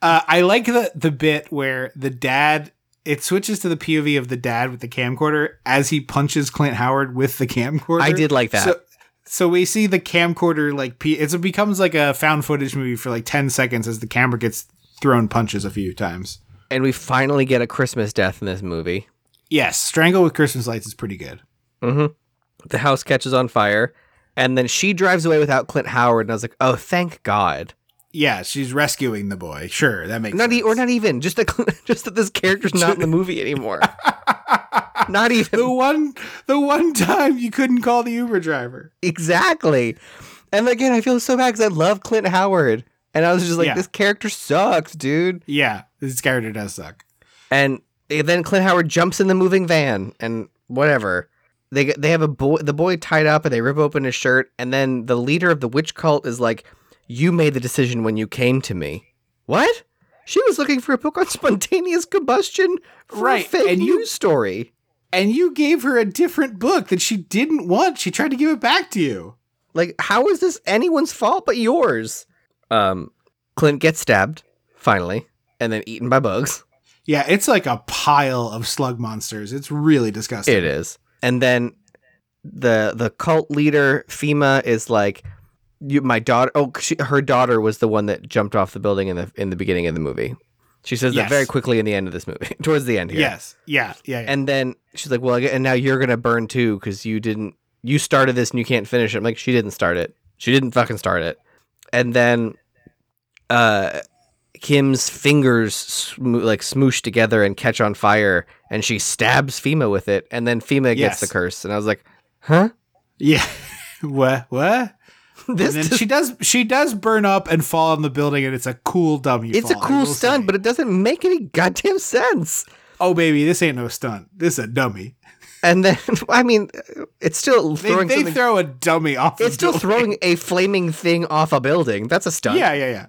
Uh, I like the the bit where the dad it switches to the POV of the dad with the camcorder as he punches Clint Howard with the camcorder. I did like that. So, so we see the camcorder like P- it's, it becomes like a found footage movie for like 10 seconds as the camera gets thrown punches a few times. and we finally get a Christmas death in this movie. Yes, Strangle with Christmas Lights is pretty good. Mm-hmm. The house catches on fire, and then she drives away without Clint Howard. And I was like, "Oh, thank God!" Yeah, she's rescuing the boy. Sure, that makes Not e- or not even just that just that this character's not in the movie anymore. not even the one the one time you couldn't call the Uber driver. exactly. And again, I feel so bad because I love Clint Howard, and I was just like, Yeah. "This character sucks, dude." Yeah, this character does suck. And then Clint Howard jumps in the moving van and whatever. They they have a boy the boy tied up and they rip open his shirt and then the leader of the witch cult is like, "You made the decision when you came to me." What? She was looking for a book on spontaneous combustion for Right, a fake and you- news story. And you gave her a different book that she didn't want. She tried to give it back to you. Like, how is this anyone's fault but yours? Um, Clint gets stabbed finally and then eaten by bugs. Yeah, it's like a pile of slug monsters. It's really disgusting. It is. And then the the cult leader Fima is like you my daughter oh she, her daughter was the one that jumped off the building in the in the beginning of the movie. She says Yes. that very quickly in the end of this movie, towards the end here. Yes. Yeah. Yeah. yeah. And then she's like, "Well, and now you're going to burn too cuz you didn't you started this and you can't finish it." I'm like, "She didn't start it. She didn't fucking start it." And then uh Kim's fingers smo- like smoosh together and catch on fire, and she stabs Fima with it, and then Fima gets the curse, and I was like, "Huh? Yeah. what? What? This and then does- she does she does burn up and fall on the building and it's a cool dummy it's a fall, I cool stunt, say. but it doesn't make any goddamn sense. oh baby this ain't no stunt this is a dummy And then, I mean, it's still they, throwing they something. throw a dummy off it's a still building. throwing a flaming thing off a building. That's a stunt. yeah yeah yeah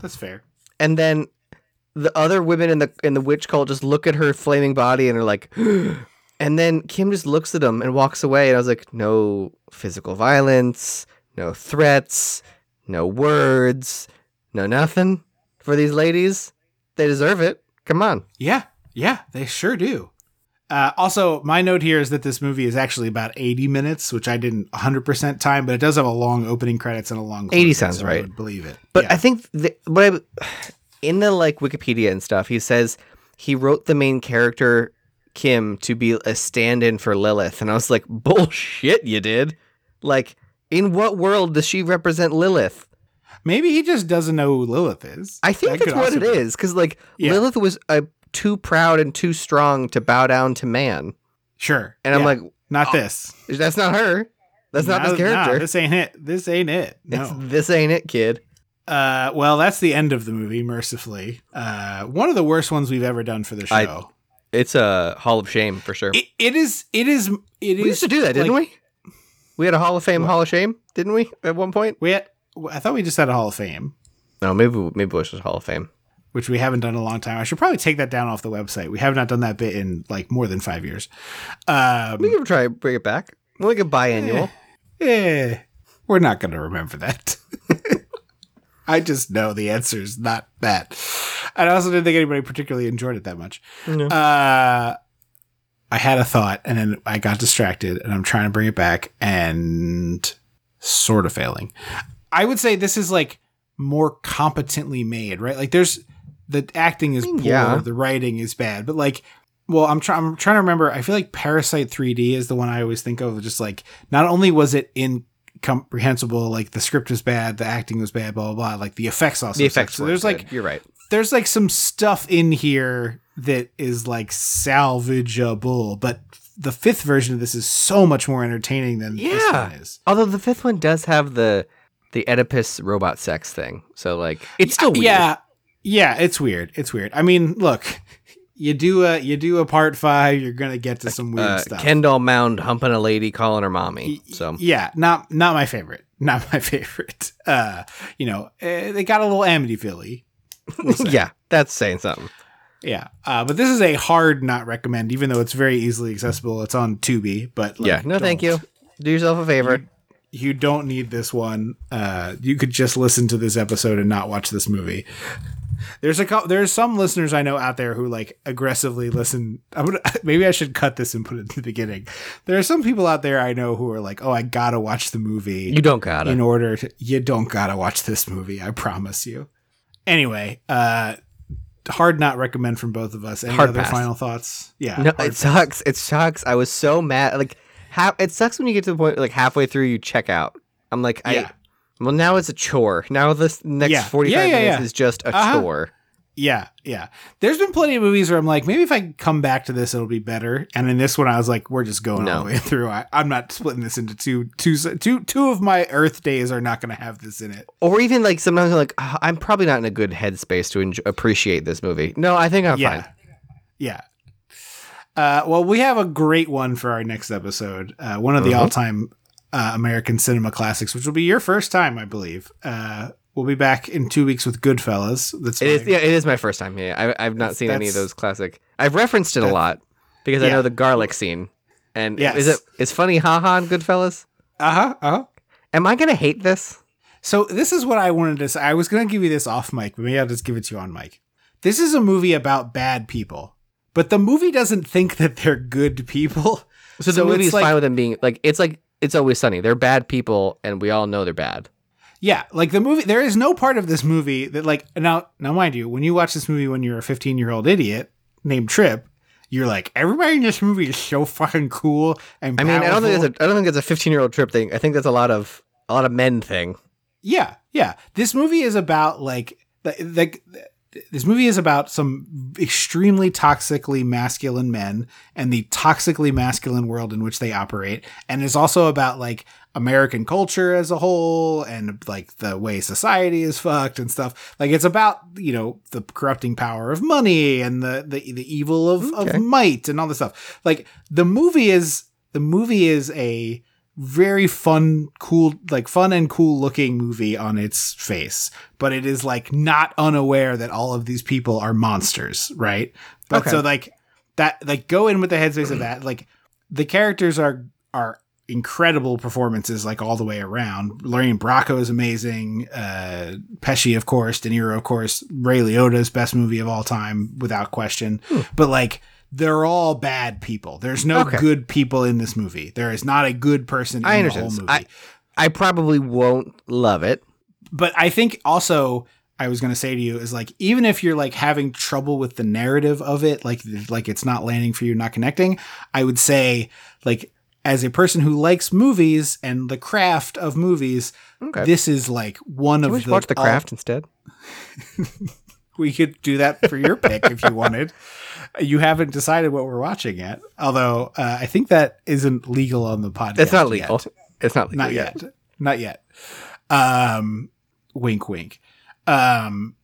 that's fair And then the other women in the in the witch cult just look at her flaming body and are like, and then Kim just looks at them and walks away. And I was like, no physical violence, no threats, no words, no nothing for these ladies. They deserve it. Come on. yeah yeah they sure do uh, also my note here is that this movie is actually about 80 minutes which i didn't 100% time but it does have a long opening credits and a long 80 closing, sounds so I right. would believe it But Yeah. I think the, what I in the like Wikipedia and stuff, he says he wrote the main character Kim to be a stand-in for Lilith, and I was like, bullshit, you did. Like, in what world does she represent Lilith? maybe he just doesn't know who lilith is I think That that's what it be- is, because like Yeah. Lilith was uh, too proud and too strong to bow down to man, sure and I'm like, not this that's not her. That's not No, this no, character. this ain't it this ain't it It's- no this ain't it, kid. Uh, well, that's the end of the movie. Mercifully, uh, one of the worst ones we've ever done for the I- show. It's a Hall of Shame for sure. it, it is. It is. It is. we used to do that, didn't like- we? We had a Hall of Fame, Hall of Shame, didn't we? At one point. We. Had, I thought we just had a Hall of Fame, No, maybe maybe it was just Hall of Fame. Which we haven't done in a long time. I should probably take that down off the website. We have not done that bit in like more than five years. Um, We can try bring it back. We Like a biannual. eh, we're not going to remember that. I just know the answer is not that. And I also didn't think anybody particularly enjoyed it that much. Uh, I had a thought and then I got distracted and I'm trying to bring it back and sort of failing. I would say this is like more competently made, right? Like there's the acting is poor, yeah. the writing is bad, but like well, I'm trying I'm trying to remember. I feel like Parasite 3D is the one I always think of just like not only was it incomprehensible, like the script was bad, the acting was bad, blah blah blah. Like the effects also The effects So there's good. like you're right. there's like some stuff in here that is like salvageable, but the fifth version of this is so much more entertaining than this Yeah. one is. Although the fifth one does have the the Oedipus robot sex thing, so like it's still uh, weird. Yeah, yeah, it's weird. It's weird. I mean, look, you do a you do a part five, you're gonna get to some weird Uh, stuff. Kendall Mound humping a lady, calling her mommy. So yeah, not not my favorite. Not my favorite. Uh, you know, eh, they got a little Amityville. yeah, that's saying something. Yeah, uh, but this is a hard not recommend, even though it's very easily accessible. It's on Tubi, but like, yeah, no, thank you. don't. Do yourself a favor. You don't need this one. Uh, you could just listen to this episode and not watch this movie. There's a cou- there's some listeners I know out there who like aggressively listen. I'm gonna, maybe I should cut this and put it in the beginning. There are some people out there I know who are like, oh, I gotta watch the movie You don't got to. in order to. You don't gotta watch this movie. I promise you. Anyway, uh, hard not recommend from both of us. Any Hard other pass. final thoughts? Yeah, No, it sucks. It sucks. I was so mad. Like, ha- it sucks when you get to the point like halfway through you check out. I'm like, I. Well, now it's a chore. Now this next Yeah. 45 Yeah, yeah, minutes is just a Uh-huh. chore. Yeah, yeah. There's been plenty of movies where I'm like, maybe if I come back to this, it'll be better. And in this one, I was like, we're just going all the way through. I, I'm not splitting this into two, two, two, two of my Earth days are not going to have this in it. Or even like sometimes I'm like, "Ah, I'm probably not in a good headspace to enjoy- appreciate this movie. No, I think I'm yeah, fine. yeah. Uh, well, we have a great one for our next episode. Uh, one of the Mhm. all-time uh, American cinema classics, which will be your first time, I believe. Uh, we'll be back in two weeks with Goodfellas. That's It is. my- Yeah, it is my first time. Yeah, I, I've not seen any of those classic. I've referenced it a lot because I know the garlic scene. And Yes. is it? Is funny haha on Goodfellas? uh-huh, uh-huh. Am I gonna hate this? So this is what I wanted to say. I was going to give you this off mic, but maybe I'll just give it to you on mic. This is a movie about bad people, but the movie doesn't think that they're good people. So the So movie it's is like- fine with them being like it's like it's always sunny. They're bad people, and we all know they're bad. Yeah, like the movie. There is no part of this movie that, like, now, now, mind you, when you watch this movie when you're a 15 year old idiot named Trip, you're like, everybody in this movie is so fucking cool and I mean, I don't think powerful." it's a I don't think it's a 15 year old trip thing. I think that's a lot of a lot of men thing. Yeah, yeah. This movie is about like the this movie is about some extremely toxically masculine men and the toxically masculine world in which they operate. And it's also about like american culture as a whole and like the way society is fucked and stuff. Like it's about you know the corrupting power of money and the the, the evil of, Okay. of might and all this stuff. Like the movie is the movie is a very fun, cool, like fun and cool looking movie on its face, but it is like not unaware that all of these people are monsters, right? But Okay. so like that, like go in with the headspace of that. Like the characters are are incredible performances, like all the way around. Lorraine Bracco is amazing. Uh, Pesci, of course. De Niro, of course. Ray Liotta's best movie of all time, without question. But like. They're all bad people. There's no Okay. good people in this movie. There is not a good person in I the whole movie. I I probably won't love it. but I think also I was going to say to you is like even if you're like having trouble with the narrative of it, like like it's not landing for you, not connecting, I would say like as a person who likes movies and the craft of movies, Okay. this is like one Can of we the watch The all- Craft instead? we could do that for your pick if you wanted. You haven't decided what we're watching yet, although uh, I think that isn't legal on the podcast. It's not yet. legal. It's not legal not yet. Not yet. Um, wink, wink. Um,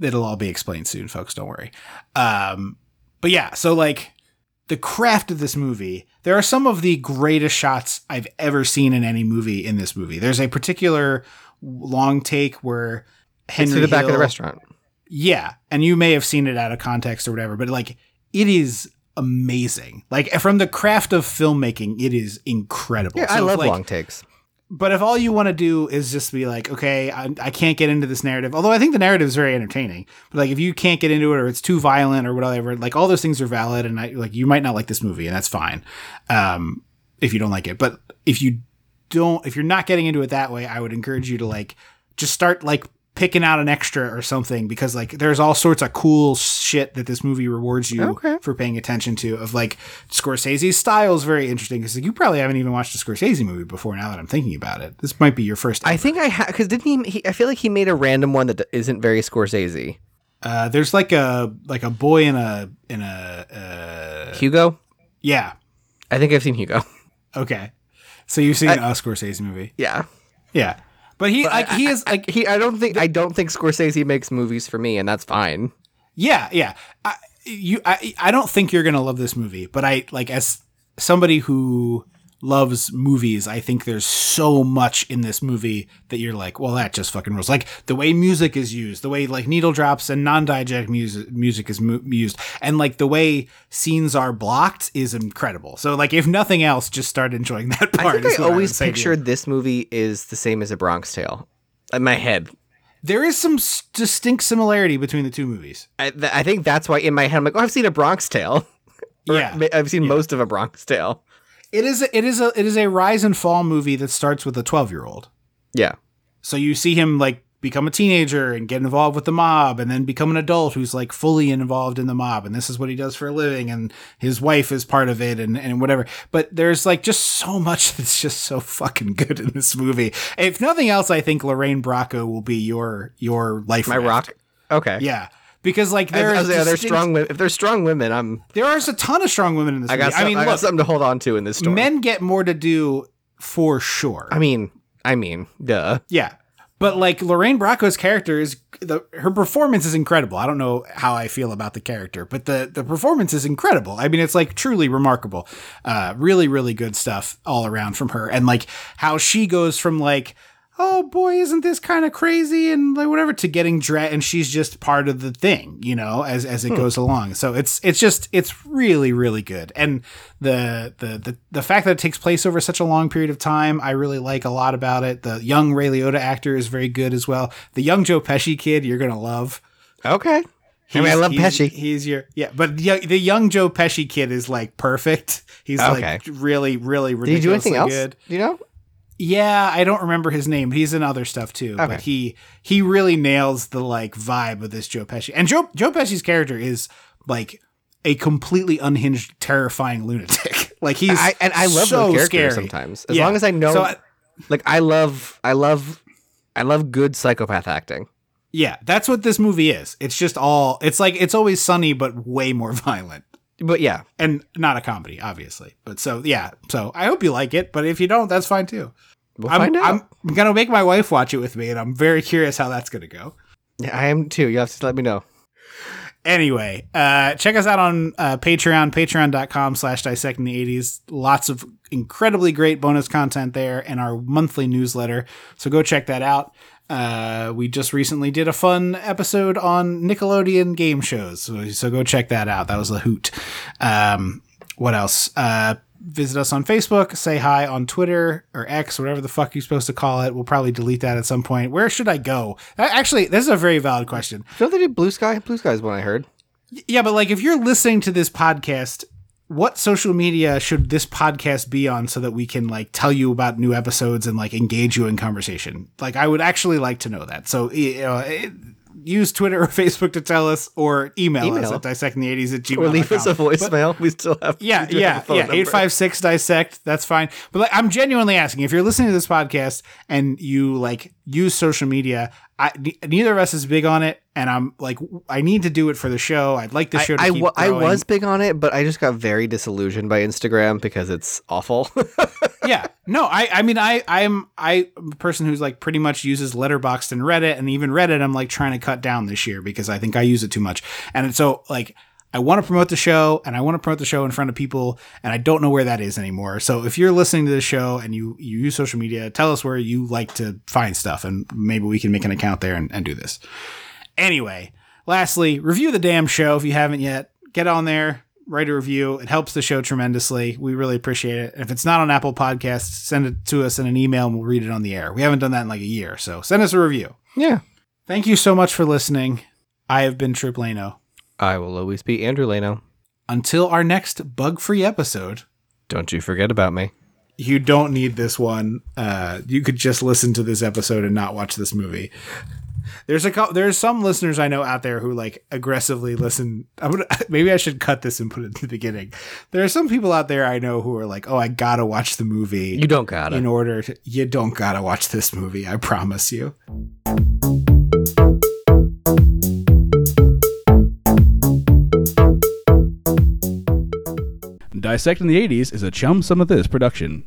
it'll all be explained soon, folks. Don't worry. Um, but yeah, so like the craft of this movie, there are some of the greatest shots I've ever seen in any movie. In this movie, there's a particular long take where Henry It's to the back of the restaurant. yeah, and you may have seen it out of context or whatever, but like it is amazing. Like from the craft of filmmaking, it is incredible. Yeah, I So if, love like, long takes. but if all you want to do is just be like, okay, I, I can't get into this narrative, although I think the narrative is very entertaining, but like if you can't get into it or it's too violent or whatever, like all those things are valid, and I like you might not like this movie, and that's fine, um, if you don't like it. But if you don't, if you're not getting into it that way, I would encourage you to like just start like picking out an extra or something because like there's all sorts of cool shit that this movie rewards you Okay. for paying attention to of like Scorsese's style is very interesting because like, you probably haven't even watched a Scorsese movie before now that I'm thinking about it. This might be your first. I think I have because didn't he, he? I feel like he made a random one that isn't very Scorsese. uh, there's like a like a boy in a in a uh, Hugo. yeah I think I've seen Hugo. okay. So you've seen a Scorsese movie, Yeah. yeah. But he like he is like He. I don't think. I don't think Scorsese makes movies for me, and that's fine. Yeah, yeah. I, you, I, I don't think you're gonna love this movie, but I like as somebody who loves movies. I think there's so much in this movie that you're like, well, that just fucking rules. Like the way music is used, the way like needle drops and non-diegetic music music is mu- used, and like the way scenes are blocked is incredible. So like, if nothing else, just start enjoying that part. I think I always would say to you. pictured this movie is the same as A Bronx Tale in my head. there is some s- distinct similarity between the two movies. I, th- I think that's why in my head I'm like, oh, I've seen A Bronx Tale. Yeah. I've seen most of A Bronx Tale. It is a, it is a it is a rise and fall movie that starts with a 12 year old. Yeah. So you see him like become a teenager and get involved with the mob and then become an adult who's like fully involved in the mob and this is what he does for a living and his wife is part of it and, and whatever. But there's like just so much that's just so fucking good in this movie. If nothing else, I think Lorraine Bracco will be your your life. My raft. rock. Okay. Yeah. Because like I, I there's was like, are there strong women. If there's strong women, I'm. there are a ton of strong women in this I got. Some, I mean, I got look, something to hold on to in this story. men get more to do for sure. I mean. I mean. Duh. Yeah. But like Lorraine Bracco's character is the her performance is incredible. I don't know how I feel about the character, but the the performance is incredible. I mean, it's like truly remarkable. Uh, really, really good stuff all around from her, and like how she goes from like, oh boy, isn't this kind of crazy and like whatever to getting dragged, and she's just part of the thing, you know, as as it hmm. goes along. So it's it's just it's really really good, and the, the the the fact that it takes place over such a long period of time, I really like a lot about it. The young Ray Liotta actor is very good as well. The young Joe Pesci kid, you're gonna love. Okay. I mean, I love he's- Pesci. He's your yeah, but the, the young Joe Pesci kid is like perfect. He's Okay. like really, really Did he do anything else? good. Do you know? Yeah, I don't remember his name. He's in other stuff too, Okay. but he he really nails the like vibe of this Joe Pesci. And Joe Joe Pesci's character is like a completely unhinged, terrifying lunatic. like he's I, and I love so those characters scary. sometimes. As Yeah. long as I know, So I- like I love, I love, I love good psychopath acting. Yeah, that's what this movie is. It's just all. It's like it's always sunny, but way more violent. But yeah, and not a comedy, obviously. But so yeah, so I hope you like it. But if you don't, that's fine too. we'll I'm, find out. I'm gonna make my wife watch it with me, and I'm very curious how that's gonna go. yeah, I am too. You have to let me know. Anyway, uh, check us out on uh, Patreon, patreon.com slash dissecting the 80s. Lots of incredibly great bonus content there and our monthly newsletter. So go check that out. Uh, we just recently did a fun episode on Nickelodeon game shows. So, so go check that out. That was a hoot. Um, what else? Uh, visit us on Facebook, say hi on Twitter or X, whatever the fuck you're supposed to call it. We'll probably delete that at some point. Where should I go? Actually, this is a very valid question. Don't they do Bluesky? Blue Sky is one I heard. Yeah, but like if you're listening to this podcast, what social media should this podcast be on so that we can like tell you about new episodes and like engage you in conversation? Like I would actually like to know that. So you know, it, use Twitter or Facebook to tell us or email, us Email. at dissectingthe80s at gmail. Or leave us a voicemail. we still have. Yeah, do have yeah, yeah. number. Eight five six dissect. That's fine. But like, I'm genuinely asking if you're listening to this podcast and you like use social media. I, neither of us is big on it, and I'm like, I need to do it for the show. I'd like the I, show to I, I was big on it, but I just got very disillusioned by Instagram because it's awful. yeah. No, I I mean I I'm I'm a person who's like pretty much uses Letterboxd and Reddit and even Reddit I'm like trying to cut down this year because I think I use it too much. And so like I want to promote the show and I want to promote the show in front of people and I don't know where that is anymore. So if you're listening to the show and you you use social media, tell us where you like to find stuff and maybe we can make an account there and, and do this. Anyway, lastly, review the damn show if you haven't yet. Get on there, write a review. It helps the show tremendously. We really appreciate it. And if it's not on Apple Podcasts, send it to us in an email and we'll read it on the air. We haven't done that in like a year, so send us a review. yeah. Thank you so much for listening. I have been Trip Lano. I will always be Andrew Leno. Until our next bug free episode, Don't you forget about me. you don't need this one. Uh, you could just listen to this episode and not watch this movie. There's a there's some listeners I know out there who like aggressively listen. I'm gonna, maybe I should cut this and put it in the beginning. There are some people out there I know who are like, oh, I gotta watch the movie You don't gotta. in order to. You don't gotta watch this movie. I promise you. Dissecting the 80s is a Chum Some of This production.